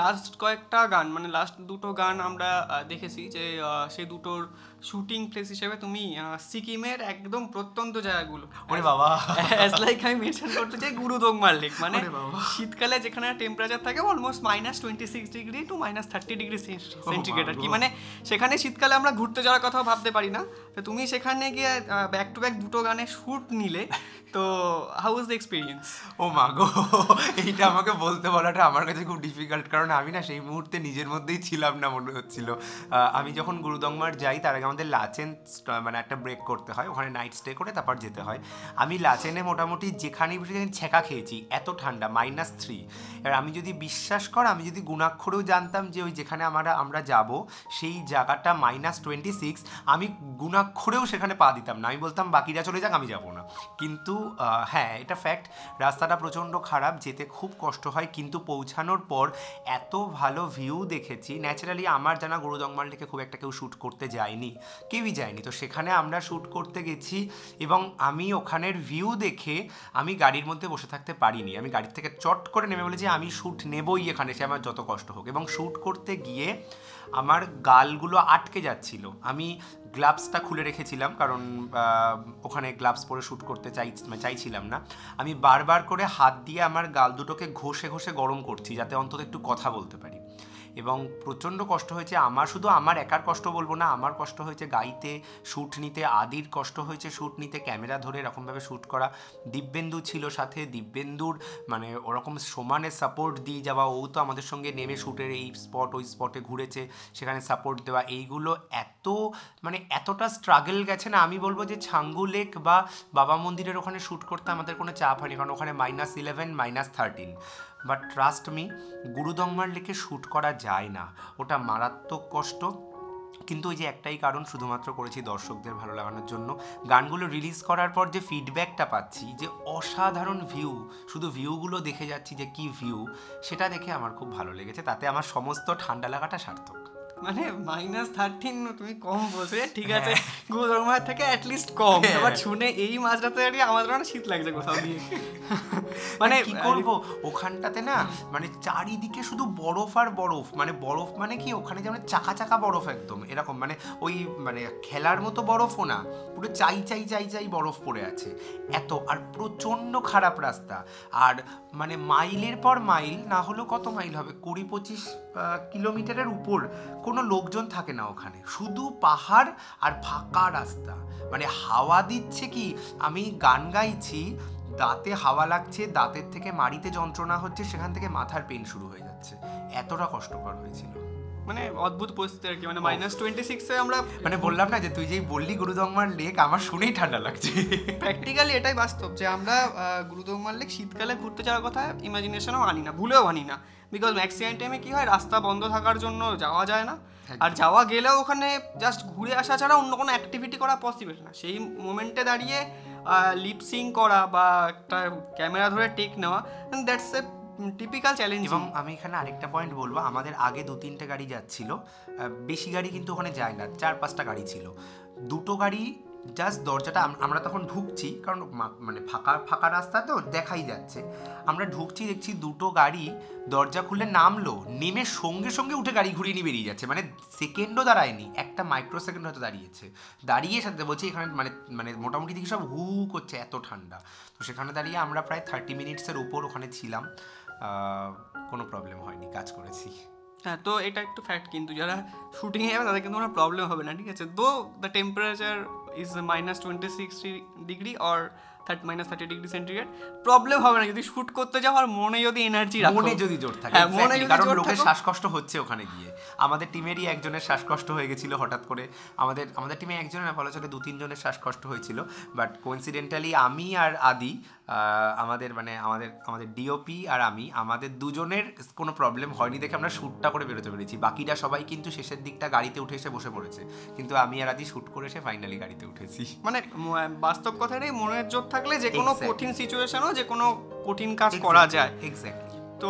লাস্ট কয়েকটা গান মানে লাস্ট দুটো গান আমরা দেখেছি যে সেই দুটোর শুটিং প্লেস হিসেবে তুমি সিকিমের একদম প্রত্যন্ত জায়গাগুলো। ওরে বাবা। অ্যাজ লাইক আমি মেনশন করতে চাই গুরুদোংমার লেক মানে শীতকালে যেখানে টেম্পারেচার থাকে almost minus twenty six degree to minus thirty degree centigrade আর কি। মানে সেখানে শীতকালে আমরা ঘুরতে যাওয়ার কথাও ভাবতে পারি না। তো তুমি সেখানে গিয়ে ব্যাক টু ব্যাক দুটো গানে শ্যুট নিলে তো হাউ ইজ দ্য এক্সপিরিয়েন্স ও মা গো এইটা আমাকে বলতে বলাটা আমার কাছে খুব ডিফিকাল্ট কারণ আমি না সেই মুহূর্তে নিজের মধ্যেই ছিলাম না মনে হচ্ছিল। আহ, আমি যখন গুরুদংমার যাই তার আগে আমাদের লাচেন মানে একটা ব্রেক করতে হয়, ওখানে নাইট স্টে করে তারপর যেতে হয়। আমি লাচেনে মোটামুটি যেখানে ছেঁকা খেয়েছি, এত ঠান্ডা মাইনাস থ্রি এবার আমি যদি বিশ্বাস কর, আমি যদি গুণাক্ষরেও জানতাম যে ওই যেখানে আমরা আমরা যাব, সেই জায়গাটা মাইনাস টোয়েন্টি সিক্স আমি গুণাক্ষরেও সেখানে পা দিতাম না। আমি বলতাম, বাকিরা চলে যাক, আমি যাব না। কিন্তু হ্যাঁ এটা ফ্যাক্ট রাস্তাটা প্রচণ্ড খারাপ, যেতে খুব কষ্ট হয়, কিন্তু পৌঁছানোর পর এত ভালো ভিউ দেখেছি। ন্যাচারালি আমার জানা গুরুদংমাল থেকে খুব একটা কেউ শ্যুট করতে যায়নি। কেউই যায়নি। তো সেখানে আমরা শ্যুট করতে গেছি এবং আমি ওখানের ভিউ দেখে আমি গাড়ির মধ্যে বসে থাকতে পারিনি। আমি গাড়ির থেকে চট করে নেমে বলেছি, আমি শ্যুট নেবই এখানে। সে আমার যত কষ্ট হোক এবং শ্যুট করতে গিয়ে আমার গালগুলো আটকে যাচ্ছিল। আমি গ্লাভসটা খুলে রেখেছিলাম কারণ ওখানে গ্লাভস পরে শ্যুট করতে চাই, চাইছিলাম না। আমি বারবার করে হাত দিয়ে আমার গাল দুটোকে ঘষে ঘষে গরম করছি যাতে অন্তত একটু কথা বলতে পারি। এবং প্রচণ্ড কষ্ট হয়েছে। আমার শুধু আমার একার কষ্ট বলব না, আমার কষ্ট হয়েছে গাইতে শ্যুট নিতে, আদির কষ্ট হয়েছে শ্যুট নিতে, ক্যামেরা ধরে এরকমভাবে শ্যুট করা। দিব্যেন্দু ছিল সাথে, দিব্যেন্দুর মানে ওরকম সমানে সাপোর্ট দিয়ে যাওয়া। ও তো আমাদের সঙ্গে নেমে শ্যুটের এই স্পট ওই স্পটে ঘুরেছে, সেখানে সাপোর্ট দেওয়া। এইগুলো এত মানে এতটা স্ট্রাগল গেছে না, আমি বলব যে ছাঙ্গু লেক বা বাবা মন্দিরের ওখানে শ্যুট করতে আমাদের কোনো চাপ হয়নি। কারণ ওখানে minus eleven minus thirteen but trust me Gurudongmar লেখে শ্যুট করা যায় না। ওটা মারাত্মক কষ্ট। কিন্তু ওই যে একটাই কারণ, শুধুমাত্র করেছি দর্শকদের ভালো লাগানোর জন্য। গানগুলো রিলিজ করার পর যে ফিডব্যাকটা পাচ্ছি, যে অসাধারণ ভিউ শুধু ভিউগুলো দেখে যাচ্ছি যে কি ভিউ সেটা দেখে আমার খুব ভালো লেগেছে। তাতে আমার সমস্ত ঠান্ডা লাগাটা সার্থক। মানে মাইনাস থার্টিন তুমি কম বসে ঠিক আছে। গুরুদোংমার থেকে অ্যাটলিস্ট কম। এবার শুনে এই মাঝরাতে দাঁড়িয়ে আমাদের অনেক শীত লাগছে কোথাও দিয়ে মানে মানে কি করব? ওখানটাতে না মানে চারিদিকে শুধু বরফ আর বরফ। মানে বরফ মানে কি? ওখানে যেমন চাকা চাকা বরফ একদম এরকম। মানে ওই মানে খেলার মতো বরফও না পুরো চাই চাই চাই চাই বরফ পড়ে আছে। এত আর প্রচণ্ড খারাপ রাস্তা। আর মানে মাইলের পর মাইল, না হলেও কত মাইল হবে? কুড়ি পঁচিশ কিলোমিটারের উপর কোনো লোকজন থাকে না ওখানে। শুধু পাহাড় আর ফাঁকা রাস্তা। মানে হাওয়া দিচ্ছে কি? আমি গান গাইছি, দাঁতে হাওয়া লাগছে, দাঁতের থেকে মাড়িতে যন্ত্রণা হচ্ছে, সেখান থেকে মাথার পেন শুরু হয়ে যাচ্ছে। এতটা কষ্টকর হয়েছিল। মানে অদ্ভুত পরিস্থিতি আর কি মানে মাইনাস টোয়েন্টি সিক্সে আমরা মানে বললাম না যে তুই যেই বললি গুরুদংমার লেক আমার শুনেই ঠান্ডা লাগছে। প্র্যাকটিক্যালি এটাই বাস্তব যে আমরা গুরুদোংমার লেক শীতকালে ঘুরতে যাওয়ার কথা ইমাজিনেশনও আনি না ভুলেও আনি না। বিকজ ম্যাক্সিমাম টাইমে কি হয় রাস্তা বন্ধ থাকার জন্য যাওয়া যায় না। আর যাওয়া গেলেও ওখানে জাস্ট ঘুরে আসা ছাড়া অন্য কোনো অ্যাক্টিভিটি করা পসিবল না। সেই মোমেন্টে দাঁড়িয়ে লিপসিং করা বা একটা ক্যামেরা ধরে টেক নেওয়া দ্যাটস এ টিপিক্যাল চ্যালেঞ্জ এবং আমি এখানে আরেকটা পয়েন্ট বলব, আমাদের আগে দু তিনটে গাড়ি যাচ্ছিল বেশি গাড়ি কিন্তু ওখানে যায় না, চার পাঁচটা গাড়ি ছিল। দুটো গাড়ি জাস্ট দরজাটা আমরা তখন ঢুকছি, কারণ মানে ফাঁকা ফাঁকা রাস্তা তো, দেখাই যাচ্ছে। আমরা ঢুকছি, দেখছি দুটো গাড়ি দরজা খুলে নামলো, নেমে সঙ্গে সঙ্গে উঠে গাড়ি ঘুরিয়ে নিয়ে বেরিয়ে যাচ্ছে। মানে সেকেন্ডও দাঁড়ায়নি, একটা মাইক্রো সেকেন্ড হয়তো দাঁড়িয়েছে। দাঁড়িয়ে সাথে বলছি, এখানে মানে মানে মোটামুটি দেখি সব হু করছে, এত ঠান্ডা। তো সেখানে দাঁড়িয়ে আমরা প্রায় থার্টি মিনিটসের উপর ওখানে ছিলাম। কোনো প্রবলেম হয়নি কাজ করেছি। হ্যাঁ তো এটা একটু ফ্যাক্ট কিন্তু যারা শুটিংয়ে যাবে তাদের কিন্তু কোনো প্রবলেম হবে না ঠিক আছে? Though the temperature is minus twenty six degree or thirty minus thirty degree centigrade problem হবে না। যদি শুট করতে যাও আর মনে যদি এনার্জি মনে যদি জোর থাকে হ্যাঁ, মনে যদি কারণ লোকের শ্বাসকষ্ট হচ্ছে ওখানে গিয়ে। আমাদের টিমেরই একজনের শ্বাসকষ্ট হয়ে গেছিল হঠাৎ করে। আমাদের আমাদের টিমে একজনের না বলা চলে দু তিনজনের শ্বাসকষ্ট হয়েছিল। বাট কোইন্সিডেন্টালি আমি আর আদি আমাদের মানে আমাদের আমাদের ডিওপি আর আমি আমাদের দুজনের কোনো প্রবলেম হয়নি দেখে আমরা শ্যুটটা করে বেরোতে পেরেছি। বাকিরা সবাই কিন্তু শেষের দিকটা গাড়িতে উঠে এসে বসে পড়েছে। কিন্তু আমি আর আদি শ্যুট করে এসে ফাইনালি গাড়িতে উঠেছি। মানে বাস্তব কথাটাই মনের জোর থাকলে যে কোনো কঠিন সিচুয়েশনও যে কোনো কঠিন কাজ করা যায়। এক্স্যাক্টলি তো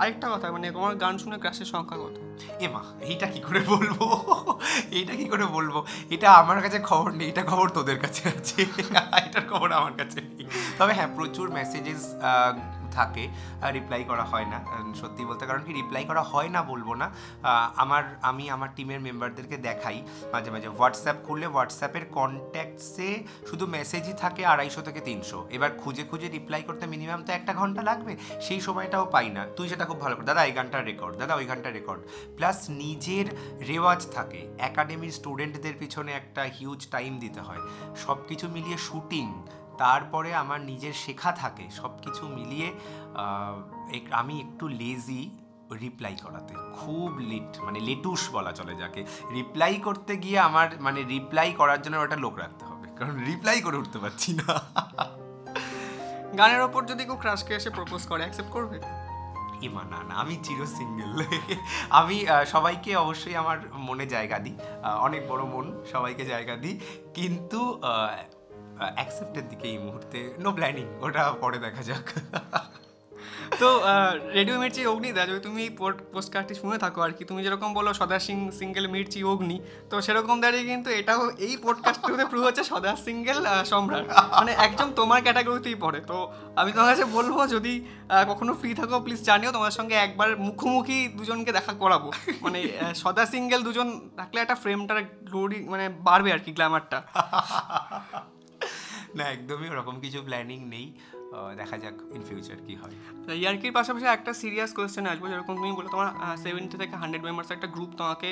আরেকটা কথা মানে তোমার গান শুনে ক্রাশের সংখ্যা কত? এমা, এইটা কি করে বলব? এইটা কি করে বলব? এটা আমার কাছে খবর নেই, এটা খবর তোদের কাছে আছে। এটার খবর আমার কাছে নেই। তবে হ্যাঁ প্রচুর মেসেজেস থাকে রিপ্লাই করা হয় না সত্যি বলতে, কারণ কি রিপ্লাই করা হয় না বলব না। আমার, আমি আমার টিমের মেম্বারদেরকে দেখাই, মাঝে মাঝে। হোয়াটসঅ্যাপ খুললে হোয়াটসঅ্যাপের কন্ট্যাক্টসে শুধু মেসেজই থাকে আড়াইশো থেকে তিনশো। এবার খুঁজে খুঁজে রিপ্লাই করতে মিনিমাম তো একটা ঘণ্টা লাগবে, সেই সময়টাও পাই না। তুই সেটা খুব ভালো করে। দাদা, এই গানটার রেকর্ড দাদা, ওই গানটার রেকর্ড প্লাস নিজের রেওয়াজ থাকে। একাডেমির স্টুডেন্টদের পিছনে একটা হিউজ টাইম দিতে হয়। সব কিছু মিলিয়ে শুটিং তারপরে আমার নিজের শেখা থাকে। সব কিছু মিলিয়ে আমি একটু লেজি রিপ্লাই করাতে। খুব লেট মানে লেটুস বলা চলে যাকে। রিপ্লাই করতে গিয়ে আমার মানে রিপ্লাই করার জন্য ওটা লোক রাখতে হবে। কারণ রিপ্লাই করে উঠতে পারছি না। গানের ওপর যদি কেউ ক্রাশকে এসে প্রপোজ করে অ্যাকসেপ্ট করবে? না আমি চির সিঙ্গেল আমি সবাইকে অবশ্যই আমার মনে জায়গা দিই। অনেক বড় মন, সবাইকে জায়গা দিই। কিন্তু অ্যাকসেপ্টের দিকে এই মুহূর্তে নো প্ল্যানিং ওটা পরে দেখা যাক। তো রেডিও মির্চি অগ্নিদা যদি তুমি পোস্ট কার্ডটি শুনে থাকো আর কি, তুমি যেরকম বলো সদা সিং, সিঙ্গেল মির্চি অগ্নি, তো সেরকম দাঁড়িয়ে কিন্তু এটাও এই পডকাস্টটিতে প্রুভ হচ্ছে সদা সিঙ্গেল সম্রাট। মানে একদম তোমার ক্যাটাগরিতেই পড়ে। তো আমি তোমার কাছে বলব, যদি কখনো ফ্রি থাকো প্লিজ জানিও, তোমার সঙ্গে একবার মুখোমুখি দুজনকে দেখা করাবো। মানে সদা সিঙ্গেল দুজন থাকলে একটা ফ্রেমটার গ্লোরি মানে বাড়বে আর কি গ্ল্যামারটা না, একদমই ওরকম কিছু প্ল্যানিং নেই। দেখা যাক ইন ফিউচার কি হয়। ইয়ার্কির পাশাপাশি একটা সিরিয়াস কোয়েশ্চেন আসবে, যেরকম তুমি বলো তোমার সেভেন্টি থেকে হান্ড্রেড মেম্বার্স একটা গ্রুপ তোমাকে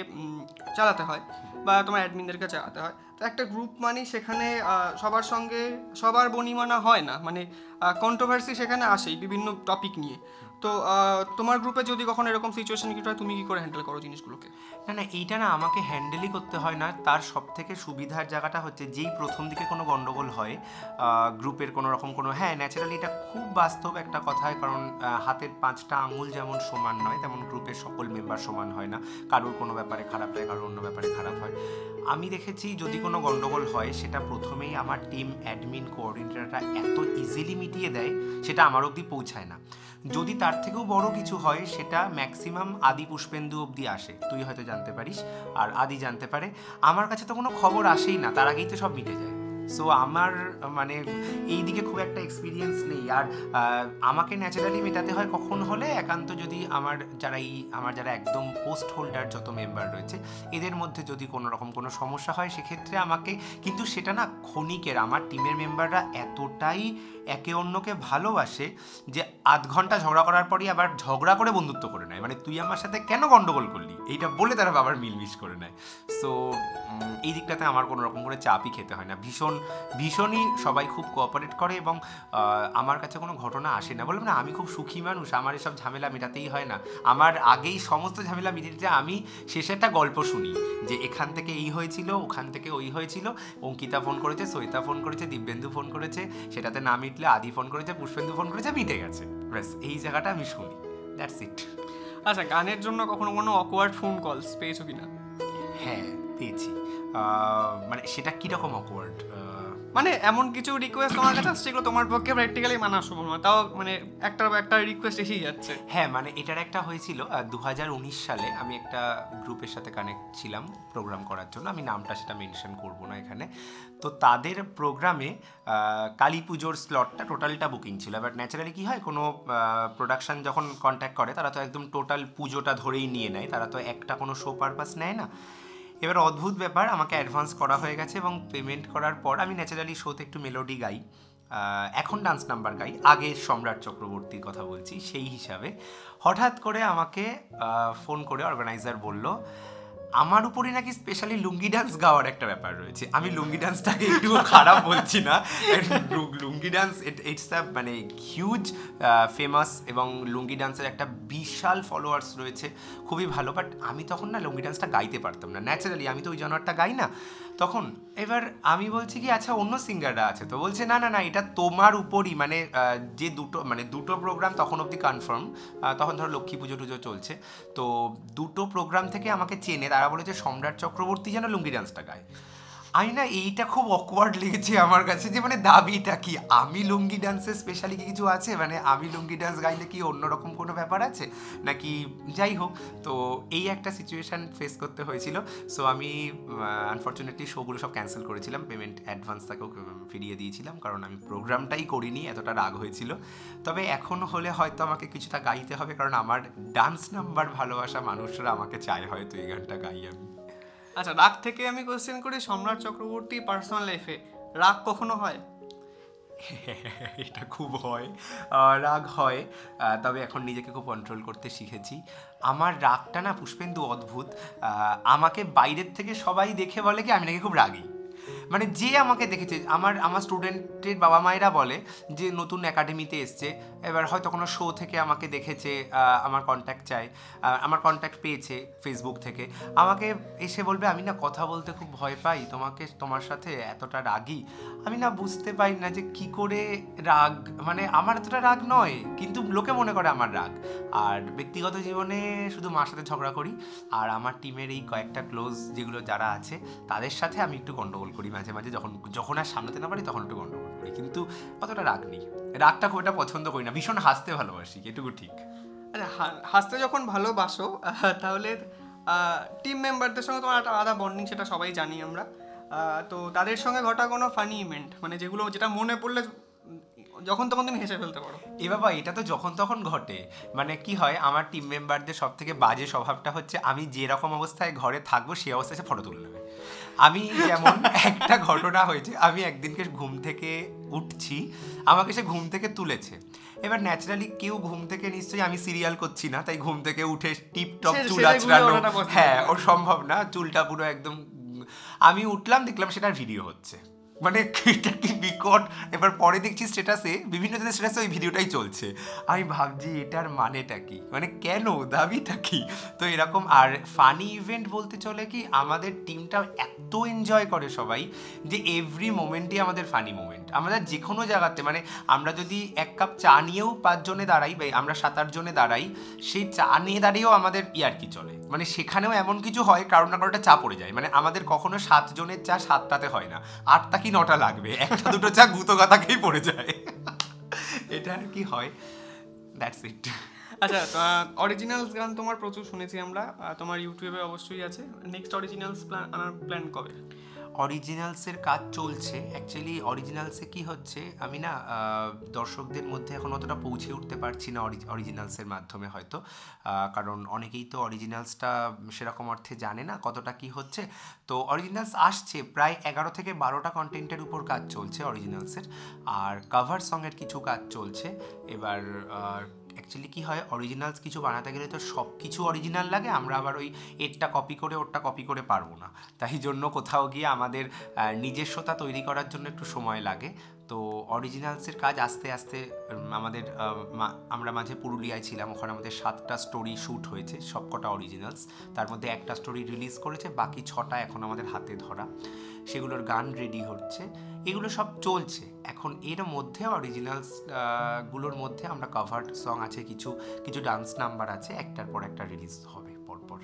চালাতে হয় বা তোমার অ্যাডমিনদেরকে চালাতে হয়। তো একটা গ্রুপ মানে সেখানে সবার সঙ্গে সবার বনিমানা হয় না মানে কন্ট্রোভার্সি সেখানে আসেই বিভিন্ন টপিক নিয়ে। তো তোমার গ্রুপে যদি কখনো এরকম সিচুয়েশন কিছু হয়, তুমি কি করে হ্যান্ডেল করো জিনিসগুলোকে? না না, এইটা না আমাকে হ্যান্ডেলই করতে হয় না। তার সব থেকে সুবিধার জায়গাটা হচ্ছে, যেই প্রথম দিকে কোনো গন্ডগোল হয় গ্রুপের কোনো রকম কোনো হ্যাঁ ন্যাচারালি এটা খুব বাস্তব একটা কথায় কারণ হাতের পাঁচটা আঙুল যেমন সমান নয়, তেমন গ্রুপের সকল মেম্বার সমান হয় না। কারোর কোনো ব্যাপারে খারাপ হয়, কারোর অন্য ব্যাপারে খারাপ হয়। আমি দেখেছি, যদি কোনো গন্ডগোল হয়, সেটা প্রথমেই আমার টিম অ্যাডমিন কোঅর্ডিনেটররা এত ইজিলি মিটিয়ে দেয়, সেটা আমার অবধি পৌঁছায় না। যদি তার থেকেও বড় কিছু হয়, সেটা ম্যাক্সিমাম আদি পুষ্পেন্দু অবধি আসে। তুই হয়তো জানতে পারিস, আর আদি জানতে পারে। আমার কাছে তো কোনো খবর আসেই না, তার আগেই তো সব মিটে যায়। সো আমার মানে এই দিকে খুব একটা এক্সপিরিয়েন্স নেই। আর আমাকে ন্যাচারালি মেটাতে হয় কখন হলে? একান্ত যদি আমার যারা এই, আমার যারা একদম পোস্ট হোল্ডার যত মেম্বার রয়েছে, এদের মধ্যে যদি কোনো রকম কোনো সমস্যা হয়, সেক্ষেত্রে আমাকে, কিন্তু সেটা না ক্ষণিকের, আমার টিমের মেম্বাররা এতটাই একে অন্যকে ভালোবাসে যে আধ ঘণ্টা ঝগড়া করার পরই আবার ঝগড়া করে বন্ধুত্ব করে নেয়। মানে তুই আমার সাথে কেন গন্ডগোল করলি? এইটা বলে তারা আবার মিলমিশ করে নেয়। সো এই দিকটাতে আমার কোনো রকম করে চাপই খেতে হয় না। ভীষণ, ভীষণই সবাই খুব কোঅপারেট করে এবং আমার কাছে কোনো ঘটনা আসে না। বললাম, না, আমি খুব সুখী মানুষ, আমার এসব ঝামেলা মেটাতেই হয় না। আমার আগেই সমস্ত ঝামেলা মিটিয়ে আমি শেষে একটা গল্প শুনি যে এখান থেকে এই হয়েছিল, ওখান থেকে ওই হয়েছিল, অঙ্কিতা ফোন করেছে সৈতা ফোন করেছে, দিব্যেন্দু ফোন করেছে, সেটাতে না মিটলে আদি ফোন করেছে পুষ্পেন্দু ফোন করেছে মিটে গেছে। ব্যাস এই জায়গাটা আমি শুনি। দ্যাটস ইট আচ্ছা গানের জন্য কখনো কোনো অকওয়ার্ড ফোন কলস পেয়েছ কিনা? হ্যাঁ পেয়েছি। মানে সেটা কীরকম অকওয়ার্ড মানে এমন কিছু রিকোয়েস্ট তোমার কাছে আসছে যেগুলো তোমার পক্ষে প্র্যাকটিক্যালি মানা সম্ভব নয়। তাও মানে একটার একটা রিকোয়েস্ট এসেই যাচ্ছে। হ্যাঁ মানে এটার একটা হয়েছিল দু হাজার উনিশ সালে আমি একটা গ্রুপের সাথে কানেক্ট ছিলাম প্রোগ্রাম করার জন্য। আমি নামটা সেটা মেনশন করব না এখানে। তো তাদের প্রোগ্রামে কালী পুজোর স্লটটা টোটালটা বুকিং ছিল। বাট ন্যাচারালি কী হয়, কোনো প্রোডাকশান যখন কন্ট্যাক্ট করে, তারা তো একদম টোটাল পুজোটা ধরেই নিয়ে নেয়। তারা তো একটা কোনো শো পারপাস নেয় না। এবার অদ্ভুত ব্যাপার, আমাকে অ্যাডভান্স করা হয়ে গেছে এবং পেমেন্ট করার পর আমি ন্যাচারালি শোতে একটু মেলোডি গাই। এখন ডান্স নাম্বার গাই, আগে সম্রাট চক্রবর্তীর কথা বলছি, সেই হিসাবে। হঠাৎ করে আমাকে ফোন করে অর্গানাইজার বলল আমার উপরে নাকি স্পেশালি লুঙ্গি ডান্স গাওয়ার একটা ব্যাপার রয়েছে। আমি লুঙ্গি ডান্সটাকে একটু খারাপ বলছি না। লুঙ্গি ডান্স ইটস দ্য মানে হিউজ ফেমাস এবং লুঙ্গি ডান্সের একটা বিশাল ফলোয়ার্স রয়েছে। খুবই ভালো বাট আমি তখন না লুঙ্গি ডান্সটা গাইতে পারতাম না। ন্যাচারালি আমি তো ওই জনারটা গাই না। তখন এবার আমি বলছি কি আচ্ছা অন্য সিঙ্গাররা আছে। তো বলছে, না না না, এটা তোমার উপরই। মানে যে দুটো মানে দুটো প্রোগ্রাম তখন অবধি কনফার্ম তখন ধরো লক্ষ্মী পুজো টুজো চলছে। তো দুটো প্রোগ্রাম থেকে আমাকে চেনে, তারা বলেছে সম্রাট চক্রবর্তী যেন লুঙ্গি ডান্সটা গায়। আমি না এইটা খুব অকওয়ার্ড লেগেছে আমার কাছে যে মানে দাবিটা কি? আমি লুঙ্গি ডান্সে স্পেশালি কি কিছু আছে? মানে আমি লুঙ্গি ডান্স গাইলে কি অন্যরকম কোনো ব্যাপার আছে? নাকি যাই হোক, তো এই একটা সিচুয়েশান ফেস করতে হয়েছিল। সো আমি আনফর্চুনেটলি শোগুলো সব ক্যান্সেল করেছিলাম। পেমেন্ট অ্যাডভান্স তাকেও ফিরিয়ে দিয়েছিলাম। কারণ আমি প্রোগ্রামটাই করিনি, এতটা রাগ হয়েছিল। তবে এখন হলে হয়তো আমাকে কিছুটা গাইতে হবে। কারণ আমার ডান্স নাম্বার ভালোবাসা মানুষরা আমাকে চায় হয়তো এই গানটা গাই আমি। আচ্ছা রাগ থেকে আমি কোশ্চেন করি সম্রাট চক্রবর্তী পার্সোনাল লাইফে রাগ কখনো হয়? এটা খুব হয়। রাগ হয়। তবে এখন নিজেকে খুব কন্ট্রোল করতে শিখেছি। আমার রাগটা না পুষ্পেন্দু অদ্ভুত। আমাকে বাইরের থেকে সবাই দেখে বলে কি, আমি নাকি খুব রাগী। মানে যে আমাকে দেখেছে, আমার আমার স্টুডেন্টের বাবা মায়েরা বলে যে, নতুন একাডেমিতে এসছে। এবার হয়তো কোনো শো থেকে আমাকে দেখেছে আমার কন্ট্যাক্ট চাই আমার কন্ট্যাক্ট পেয়েছে ফেসবুক থেকে। আমাকে এসে বলবে, আমি না কথা বলতে খুব ভয় পাই, তোমাকে, তোমার সাথে এতটা রাগী। আমি না বুঝতে পারি না যে কি করে রাগ মানে আমার এতটা রাগ নয়, কিন্তু লোকে মনে করে আমার রাগ। আর ব্যক্তিগত জীবনে শুধু মার সাথে ঝগড়া করি, আর আমার টিমের এই কয়েকটা ক্লোজ যেগুলো যারা আছে, তাদের সাথে আমি একটু গন্ডগোল করি মাঝে মাঝে। যখন যখন আর সামলাতে না পারি, তখন একটু গন্ডগোল করি। কিন্তু অতটা রাগ নেই। রাগটা খুব একটা পছন্দ করি না। ভীষণ হাসতে ভালোবাসি এটুকু ঠিক। আচ্ছা হাসতে যখন ভালোবাসো তাহলে টিম মেম্বারদের সঙ্গে তোমার একটা আলাদা বন্ডিং সেটা সবাই জানি আমরা। তো তাদের সঙ্গে ঘটা কোনো ফানি ইভেন্ট মানে যেগুলো যেটা মনে পড়লে যখন তখন তুমি হেসে ফেলতে পারো। এ বাবা এটা তো যখন তখন ঘটে। মানে কি হয় আমার টিম মেম্বারদের সব থেকে বাজে স্বভাবটা হচ্ছে আমি যেরকম অবস্থায় ঘরে থাকব সেই অবস্থায় সে ফটো তুলে নেবে। আমি যেমন একটা ঘটনা হয়েছে আমি একদিনকে ঘুম থেকে উঠছি আমাকে সে ঘুম থেকে তুলেছে। এবার ন্যাচারালি কেউ ঘুম থেকে নিশ্চয়ই আমি সিরিয়াল করছি না তাই ঘুম থেকে উঠে টিপ টপ চুল আঁচড়ানো। হ্যাঁ ও সম্ভব না চুলটা পুরো একদম আমি উঠলাম দেখলাম সেটার ভিডিও হচ্ছে। মানে এটা কি বিকট এবার পরে দেখছি স্ট্যাটাসে বিভিন্ন জনের স্ট্যাটাসে ওই ভিডিওটাই চলছে। আমি ভাবছি এটার মানেটা কি? মানে কেন? দাবিটা কি? তো এরকম আর ফানি ইভেন্ট বলতে চলে কি আমাদের টিমটা এত এনজয় করে সবাই যে এভরি মোমেন্টই আমাদের ফানি মোমেন্ট আমরা যে কোনো জায়গাতে মানে আমরা যদি এক কাপ চা নিয়েও পাঁচজনে দাঁড়াই বা আমরা সাত আট জনে দাঁড়াই, সেই চা নিয়ে দাঁড়িয়েও আমাদের ইয়ার্কি চলে। মানে সেখানেও এমন কিছু হয় কারণ না কারোটা চা পড়ে যায়। মানে আমাদের কখনো সাত জনের চা সাতটাতে হয় না। আটটা কি নটা লাগবে? একটা দুটো চা গুতো গাতাকেই পড়ে যায়। এটা আর কি হয়। দ্যাটস ইট আচ্ছা অরিজিনালস গান তোমার প্রচুর শুনেছি আমরা। তোমার ইউটিউবে অবশ্যই আছে। নেক্সট অরিজিনালস প্ল্যান আনার প্ল্যান কবে? অরিজিনালসের কাজ চলছে। অ্যাকচুয়ালি অরিজিনালসে কি হচ্ছে, আমি না দর্শকদের মধ্যে এখন অতটা পৌঁছে উঠতে পারছি না অরিজিনালসের মাধ্যমে হয়তো। কারণ অনেকেই তো অরিজিনালসটা সেরকম অর্থে জানে না কতটা কি হচ্ছে। তো অরিজিনালস আসছে, প্রায় এগারো থেকে বারোটা কন্টেন্টের উপর কাজ চলছে অরিজিনালসের আর কাভার সঙের কিছু কাজ চলছে। এবার অ্যাকচুয়ালি কি হয় অরিজিনালস কিছু বানাতে গেলে তো সব কিছু অরিজিনাল লাগে, আমরা আবার ওই এরটা কপি করে, ওরটা কপি করে পারব না। তাই জন্য কোথাও গিয়ে আমাদের নিজস্বতা তৈরি করার জন্য একটু সময় লাগে। তো অরিজিনালসের কাজ আস্তে আস্তে আমাদের আমরা মাঝে পুরুলিয়ায় ছিলাম, ওখানে আমাদের সাতটা স্টোরি শ্যুট হয়েছে, সবকটা অরিজিনালস তার মধ্যে একটা স্টোরি রিলিজ করেছে, বাকি ছটা এখন আমাদের হাতে ধরা। সেগুলোর গান রেডি হচ্ছে। এগুলো সব চলছে। এখন এর মধ্যে অরিজিনালসগুলোর মধ্যে আমরা কাভার্ড সং আছে, কিছু কিছু ডান্স নাম্বার আছে, একটার পর একটা রিলিজ হবে পরপর।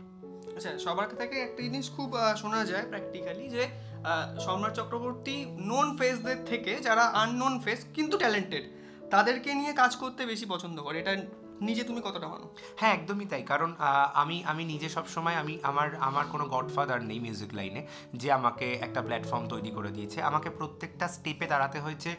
আচ্ছা সবার থেকে একটা জিনিস খুব শোনা যায় প্র্যাকটিক্যালি যে সম্রাট চক্রবর্তী নোন ফেসদের থেকে যারা আননোন ফেস কিন্তু ট্যালেন্টেড তাদেরকে নিয়ে কাজ করতে বেশি পছন্দ করে। এটা নিজে তুমি কতটা মানো? হ্যাঁ একদমই তাই। কারণ আমি আমি নিজে সব সময় আমি, আমার আমার কোনো গডফাদার নেই মিউজিক লাইনে যে আমাকে একটা প্ল্যাটফর্ম তৈরি করে দিয়েছে। আমাকে প্রত্যেকটা স্টেপে দাঁড়াতে হয়েছে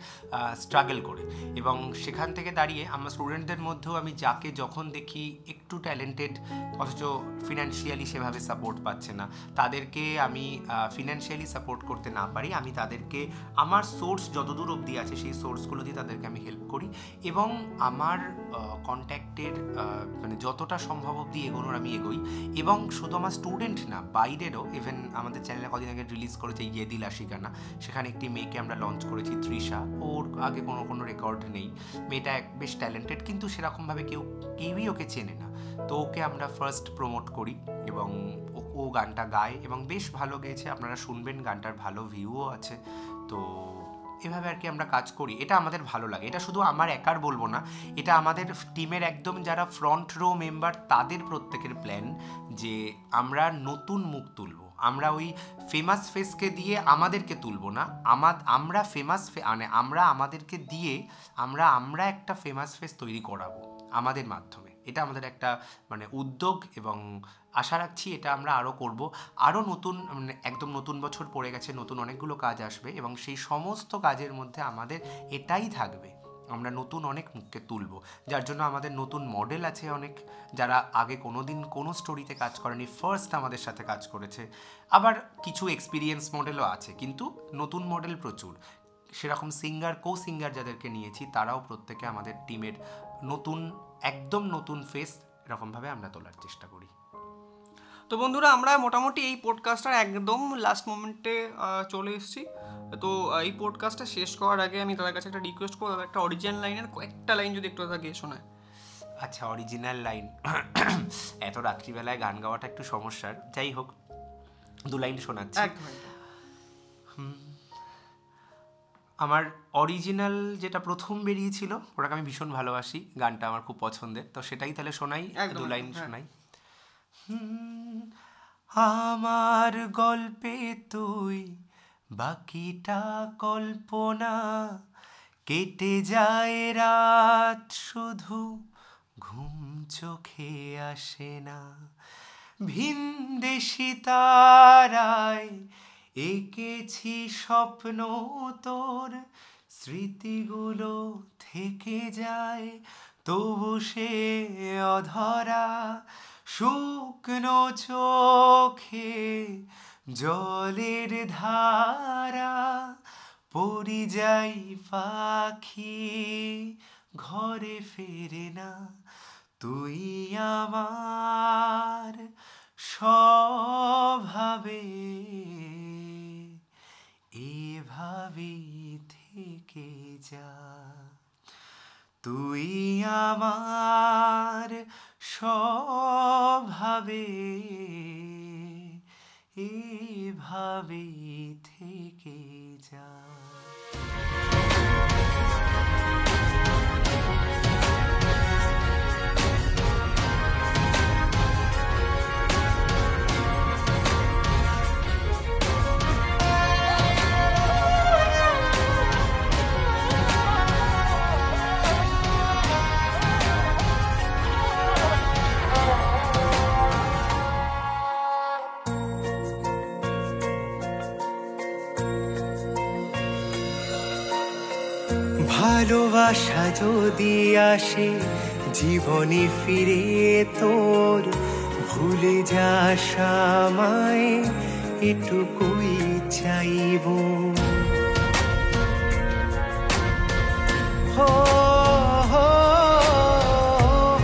স্ট্রাগল করে। এবং সেখান থেকে দাঁড়িয়ে আমার স্টুডেন্টদের মধ্যেও আমি যাকে যখন দেখি একটু ট্যালেন্টেড, অথচ ফিনান্সিয়ালি সেভাবে সাপোর্ট পাচ্ছে না, তাদেরকে আমি ফিনান্সিয়ালি সাপোর্ট করতে না পারি। আমি তাদেরকে, আমার সোর্স যতদূর অবধি আছে, সেই সোর্সগুলো দিয়ে তাদেরকে আমি হেল্প করি। এবং আমার কন্ট্যাক্টের মানে যতটা সম্ভব অবধি এগোনোর আমি এগোই। এবং শুধু আমার স্টুডেন্ট না, বাইরেরও ইভেন আমাদের চ্যানেলে কদিন আগে রিলিজ করেছে ইয়ে দিল আশিকানা। সেখানে একটি মেয়েকে আমরা লঞ্চ করেছি, তৃষা। ওর আগে কোনো কোনো রেকর্ড নেই। মেয়েটা এক বেশ ট্যালেন্টেড কিন্তু সেরকমভাবে কেউ, কেউই ওকে চেনে না। তো ওকে আমরা ফার্স্ট প্রমোট করি এবং ও গানটা গায় এবং বেশ ভালো গেয়েছে। আপনারা শুনবেন, গানটার ভালো ভিউও আছে। তো এভাবে আর কি আমরা কাজ করি। এটা আমাদের ভালো লাগে। এটা শুধু আমার একার বলব না, এটা আমাদের টিমের একদম যারা ফ্রন্ট রো মেম্বার তাদের প্রত্যেকের প্ল্যান যে আমরা নতুন মুখ তুলব। আমরা ওই ফেমাস ফেসকে দিয়ে আমাদেরকে তুলবো না। আমাদ, আমরা ফেমাস মানে আমরা আমাদেরকে দিয়ে আমরা আমরা একটা ফেমাস ফেস তৈরি করাবো আমাদের মাধ্যমে। এটা আমাদের একটা মানে উদ্যোগ এবং আশা রাখছি এটা আমরা আরও করব। আরও নতুন একদম নতুন বছর পড়ে গেছে, নতুন অনেকগুলো কাজ আসবে এবং সেই সমস্ত কাজের মধ্যে আমাদের এটাই থাকবে। আমরা নতুন অনেক মুখকে তুলব। যার জন্য আমাদের নতুন মডেল আছে অনেক, যারা আগে কোনো দিন কোনো স্টোরিতে কাজ করেনি ফার্স্ট আমাদের সাথে কাজ করেছে। আবার কিছু এক্সপিরিয়েন্স মডেলও আছে, কিন্তু নতুন মডেল প্রচুর। সেরকম সিঙ্গার কো সিঙ্গার যাদেরকে নিয়েছি, তারাও প্রত্যেকে আমাদের টিমের নতুন, একদম নতুন ফেস এরকমভাবে আমরা তোলার চেষ্টা করি। তো বন্ধুরা আমরা মোটামুটি এই পডকাস্টটার একদম লাস্ট মোমেন্টে চলে এসেছি। তো এই পডকাস্টটা শেষ করার আগে আমি তাদের কাছে একটা রিকোয়েস্ট করব। তাদের একটা অরিজিনাল লাইনের কয়েকটা লাইন যদি একটু গিয়ে শোনায়। আচ্ছা অরিজিনাল লাইন এত রাত্রিবেলায় গান গাওয়াটা একটু সমস্যার। যাই হোক দু লাইন শোনাচ্ছি। আমার অরিজিনাল যেটা প্রথম বেরিয়েছিল ওটাকে আমি ভীষণ ভালোবাসি। গানটা আমার খুব পছন্দের। তো সেটাই তাহলে শোনাই দু লাইন হ্যাঁ। শোনাই। আমার গল্পে তুই বাকিটা কল্পনা। কেটে যায় রাত শুধু ঘুম চোখে আসে না। ভিনদেশি তারায় এঁকেছি স্বপ্ন তোর, স্মৃতিগুলো থেকে যায়। তবু সে অধরা শুকনো চোখে জলের ধারা পরিযায়ী পাখি, ঘরে ফেরে না তুই আমার স্বভাবে। এভাবেই থেকে যা। তুই আমার স্বভাবে এভাবেই থেকে যা। ভালোবাসা যদি আসে, জীবনে ফিরে তোর ভুলে যাস আমায়, এটুকুই চাইব।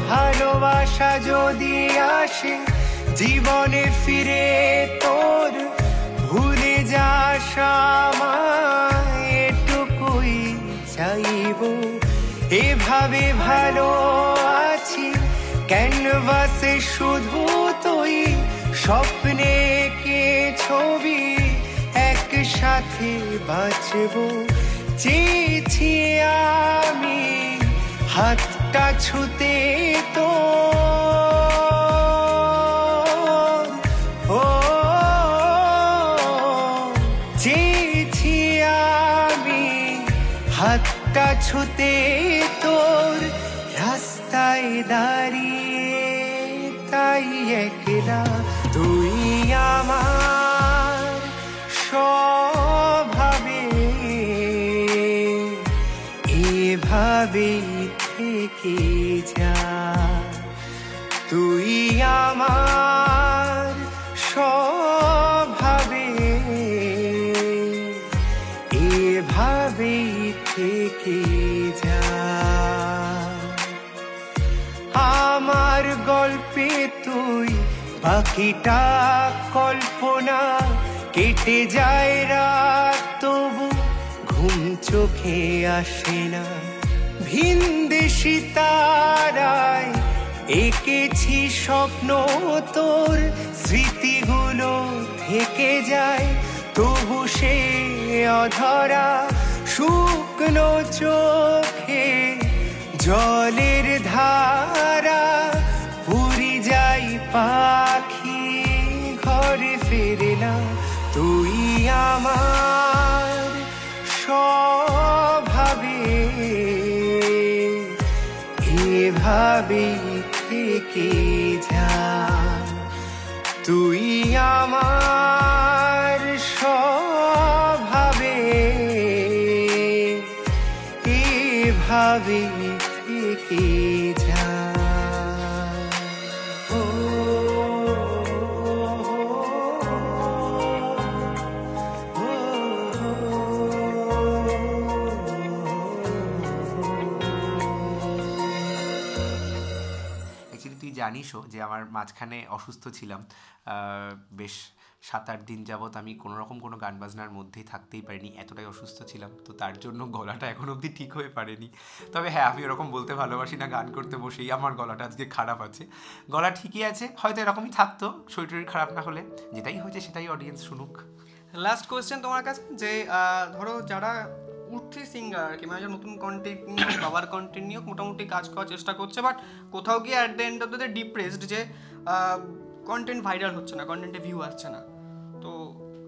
ভালোবাসা যদি আসে, জীবনে ফিরে তোর ভুলে যাস আমায় চাইব এভাবে ভালো আছি। ক্যানভাসে শুধু তুই, স্বপ্নে কে ছবি একসাথে বাঁচব? চেয়েছি আমি হাতটা ছুতে তো হাতটা তোর রাস্তায় দাঁড়িয়ে তাই একলা তুই আমার স্বভাবে। এভাবে থেকে যা। তুই আমার গল্পে তুই বাকিটা কল্পনা কেটে যায় রাত, তবু ঘুম চোখে আসে না। ভিনদেশি তারায় এঁকেছি স্বপ্ন, তোর স্মৃতিগুলো থেকে যায়। তবু সে অধরা শুকনো চোখে জলের ধারা পাখি ঘরে ফিরে না তুই আমার স্বভাবে। এভাবে থেকে যা তুই আমার জানিসও যে আমার মাঝখানে অসুস্থ ছিলাম। বেশ সাত আট দিন যাবৎ আমি কোনো রকম কোনো গান বাজনার মধ্যেই থাকতেই পারিনি, এতটাই অসুস্থ ছিলাম। তো তার জন্য গলাটা এখন অবধি ঠিক হয়ে পারেনি। তবে হ্যাঁ আমি ওরকম বলতে ভালোবাসি না, গান করতে বসেই আমার গলাটা আজকে খারাপ আছে। গলা ঠিকই আছে, হয়তো এরকমই থাকতো শরীর খারাপ না হলে। যেটাই হয়েছে সেটাই অডিয়েন্স শুনুক। লাস্ট কোয়েশ্চেন তোমার কাছে, যে ধরো যারা উঠতি সিঙ্গার আর কি মানে নতুন কন্টেন্ট নিয়ে বাবার কন্টেন্ট নিয়ে হোক, মোটামুটি কাজ করার চেষ্টা করছে বাট কোথাও গিয়ে at the end of the depressed যে কন্টেন্ট ভাইরাল হচ্ছে না কন্টেন্টে ভিউ আসছে না। তো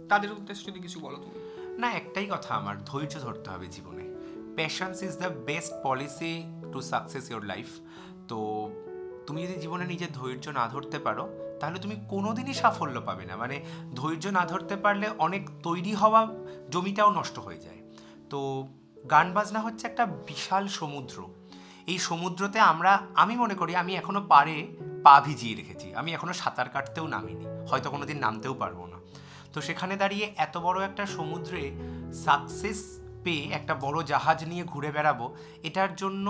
তাদের উদ্দেশ্যে যদি কিছু বলো তুমি। না একটাই কথা আমার ধৈর্য ধরতে হবে জীবনে। Passions is the best policy to success your life তো তুমি যদি জীবনে নিজের ধৈর্য না ধরতে পারো তাহলে তুমি কোনোদিনই সাফল্য পাবে না। মানে ধৈর্য না ধরতে পারলে অনেক তৈরি হওয়া জমিটাও নষ্ট হয়ে যায়। তো গান বাজনা হচ্ছে একটা বিশাল সমুদ্র। এই সমুদ্রতে আমরা, আমি মনে করি আমি এখনও পারে পা ভিজিয়ে রেখেছি। আমি এখনও সাঁতার কাটতেও নামিনি। হয়তো কোনো দিন নামতেও পারব না। তো সেখানে দাঁড়িয়ে এত বড় একটা সমুদ্রে সাকসেস পেয়ে একটা বড় জাহাজ নিয়ে ঘুরে বেড়াবো, এটার জন্য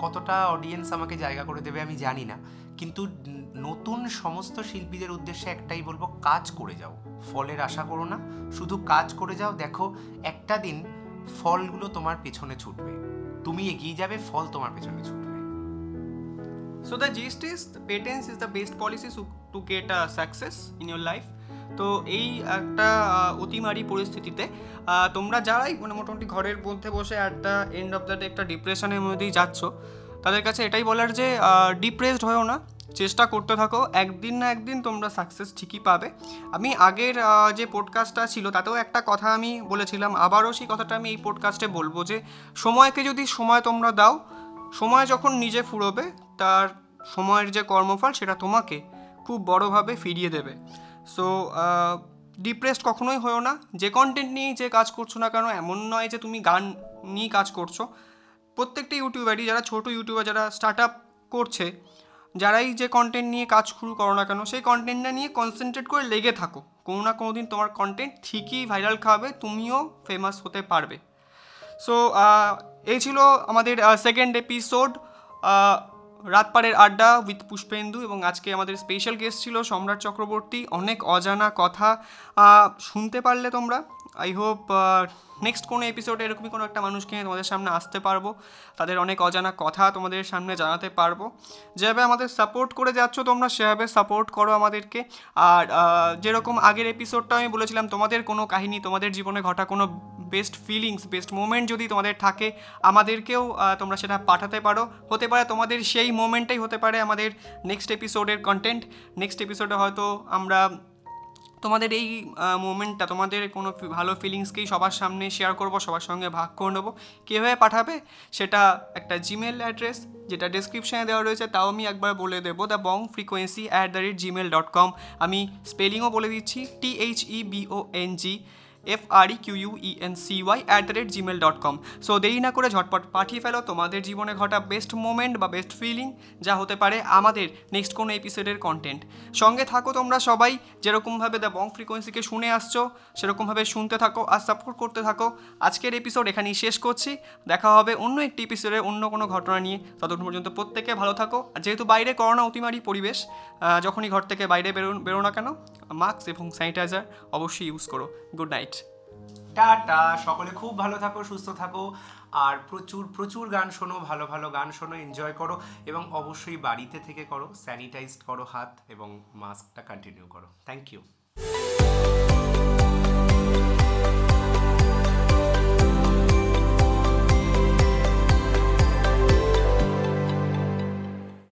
কতটা অডিয়েন্স আমাকে জায়গা করে দেবে আমি জানি না। কিন্তু নতুন সমস্ত শিল্পীদের উদ্দেশ্যে একটাই বলব, কাজ করে যাও। ফলের আশা করো না। শুধু কাজ করে যাও, দেখো একটা দিন ফলগুলো তোমার পেছনে ছুটবে। তুমি এগিয়ে যাবে ফল তোমার পেছনে ছুটবে। So the is the patience is the best policy to, to get a success in your তো এই একটা আহ, অতিমারি পরিস্থিতিতে তোমরা যারাই মানে মোটামুটি ঘরের মধ্যে বসে at the end of the day একটা ডিপ্রেশনের মধ্যেই যাচ্ছ তাদের কাছে এটাই বলার যে ডিপ্রেসড হয়েও না চেষ্টা করতে থাকো, একদিন না একদিন তোমরা সাকসেস ঠিকই পাবে। আমি আগের যে পডকাস্টটা ছিল, তাতেও একটা কথা আমি বলেছিলাম, আবারও সেই কথাটা আমি এই পডকাস্টে বলব যে, সময়কে যদি সময় তোমরা দাও, সময় যখন নিজে ফুরোবে, তার সময়ের যে কর্মফল, সেটা তোমাকে খুব বড়োভাবে ফিরিয়ে দেবে। সো ডিপ্রেসড কখনোই হয়েও না, যে কন্টেন্ট নিয়েই যে কাজ করছ না কেন, এমন নয় যে তুমি গান নিয়েই কাজ করছ। প্রত্যেকটা ইউটিউবারই যারা ছোট ইউটিউবার যারা স্টার্ট আপ করছে যারাই যে কন্টেন্ট নিয়ে কাজ শুরু করো না কেন, সেই কন্টেন্টটা নিয়ে কনসেন্ট্রেট করে লেগে থাকো। কোনো না কোনো দিন তোমার কন্টেন্ট ঠিকই ভাইরাল খাবে, তুমিও ফেমাস হতে পারবে। সো এই ছিল আমাদের সেকেন্ড এপিসোড রাতপাড়ের আড্ডা উইথ পুষ্পেন্দু এবং আজকে আমাদের স্পেশাল গেস্ট ছিল সম্রাট চক্রবর্তী। অনেক অজানা কথা শুনতে পারলে তোমরা। আই হোপ নেক্সট কোনো এপিসোডে এরকমই কোনো একটা মানুষকে তোমাদের সামনে আসতে পারব। তাদের অনেক অজানা কথা তোমাদের সামনে জানাতে পারব। যেভাবে আমাদের সাপোর্ট করে যাচ্ছ তোমরা, সেভাবে সাপোর্ট করো আমাদেরকে। আর যেরকম আগের এপিসোডটা আমি বলেছিলাম, তোমাদের কোনো কাহিনী, তোমাদের জীবনে ঘটা কোনো বেস্ট ফিলিংস বেস্ট মোমেন্ট যদি তোমাদের থাকে, আমাদেরকেও তোমরা সেটা পাঠাতে পারো। হতে পারে তোমাদের সেই মোমেন্টটাই হতে পারে আমাদের নেক্সট এপিসোডের কন্টেন্ট নেক্সট এপিসোডে হয়তো আমরা তোমাদের এই মোমেন্টটা তোমাদের কোনো ভালো ফিলিংসকেই সবার সামনে শেয়ার করব, সবার সঙ্গে ভাগ করে নেব। কীভাবে পাঠাবে? সেটা একটা জিমেল অ্যাড্রেস যেটা ডিসক্রিপশানে দেওয়া রয়েছে, তাও আমি একবার বলে দেবো the bong frequency at the rate Gmail dot com আমি স্পেলিংও বলে দিচ্ছি T H E B O N G F R E Q U E N C Y at the rate Gmail dot com so দেরি না করে ঝটপট পাঠিয়ে ফেলো তোমাদের জীবনে ঘটা বেস্ট মোমেন্ট বা বেস্ট ফিলিং যা হতে পারে আমাদের নেক্সট কোনো এপিসোডের কন্টেন্ট সঙ্গে থাকো তোমরা সবাই যেরকমভাবে দ্য বং ফ্রিকোয়েন্সিকে শুনে আসছো সেরকমভাবে শুনতে থাকো আর সাপোর্ট করতে থাকো। আজকের এপিসোড এখানেই শেষ করছি। দেখা হবে অন্য একটি এপিসোডে অন্য কোনো ঘটনা নিয়ে। ততক্ষণ পর্যন্ত প্রত্যেকে ভালো থাকো। আর যেহেতু বাইরে করোনা অতিমারি পরিবেশ যখনই ঘর থেকে বাইরে বেরো বেরো না কেন মাস্ক এবং স্যানিটাইজার অবশ্যই ইউজ করো। Good night tata. সকলে খুব ভালো থাকো, সুস্থ থাকো। আর প্রচুর প্রচুর গান শোনো, ভালো ভালো গান শোনো এনজয় করো এবং অবশ্যই বাড়িতে থেকে করো স্যানিটাইজড করো হাত এবং মাস্কটা কন্টিনিউ করো। Thank you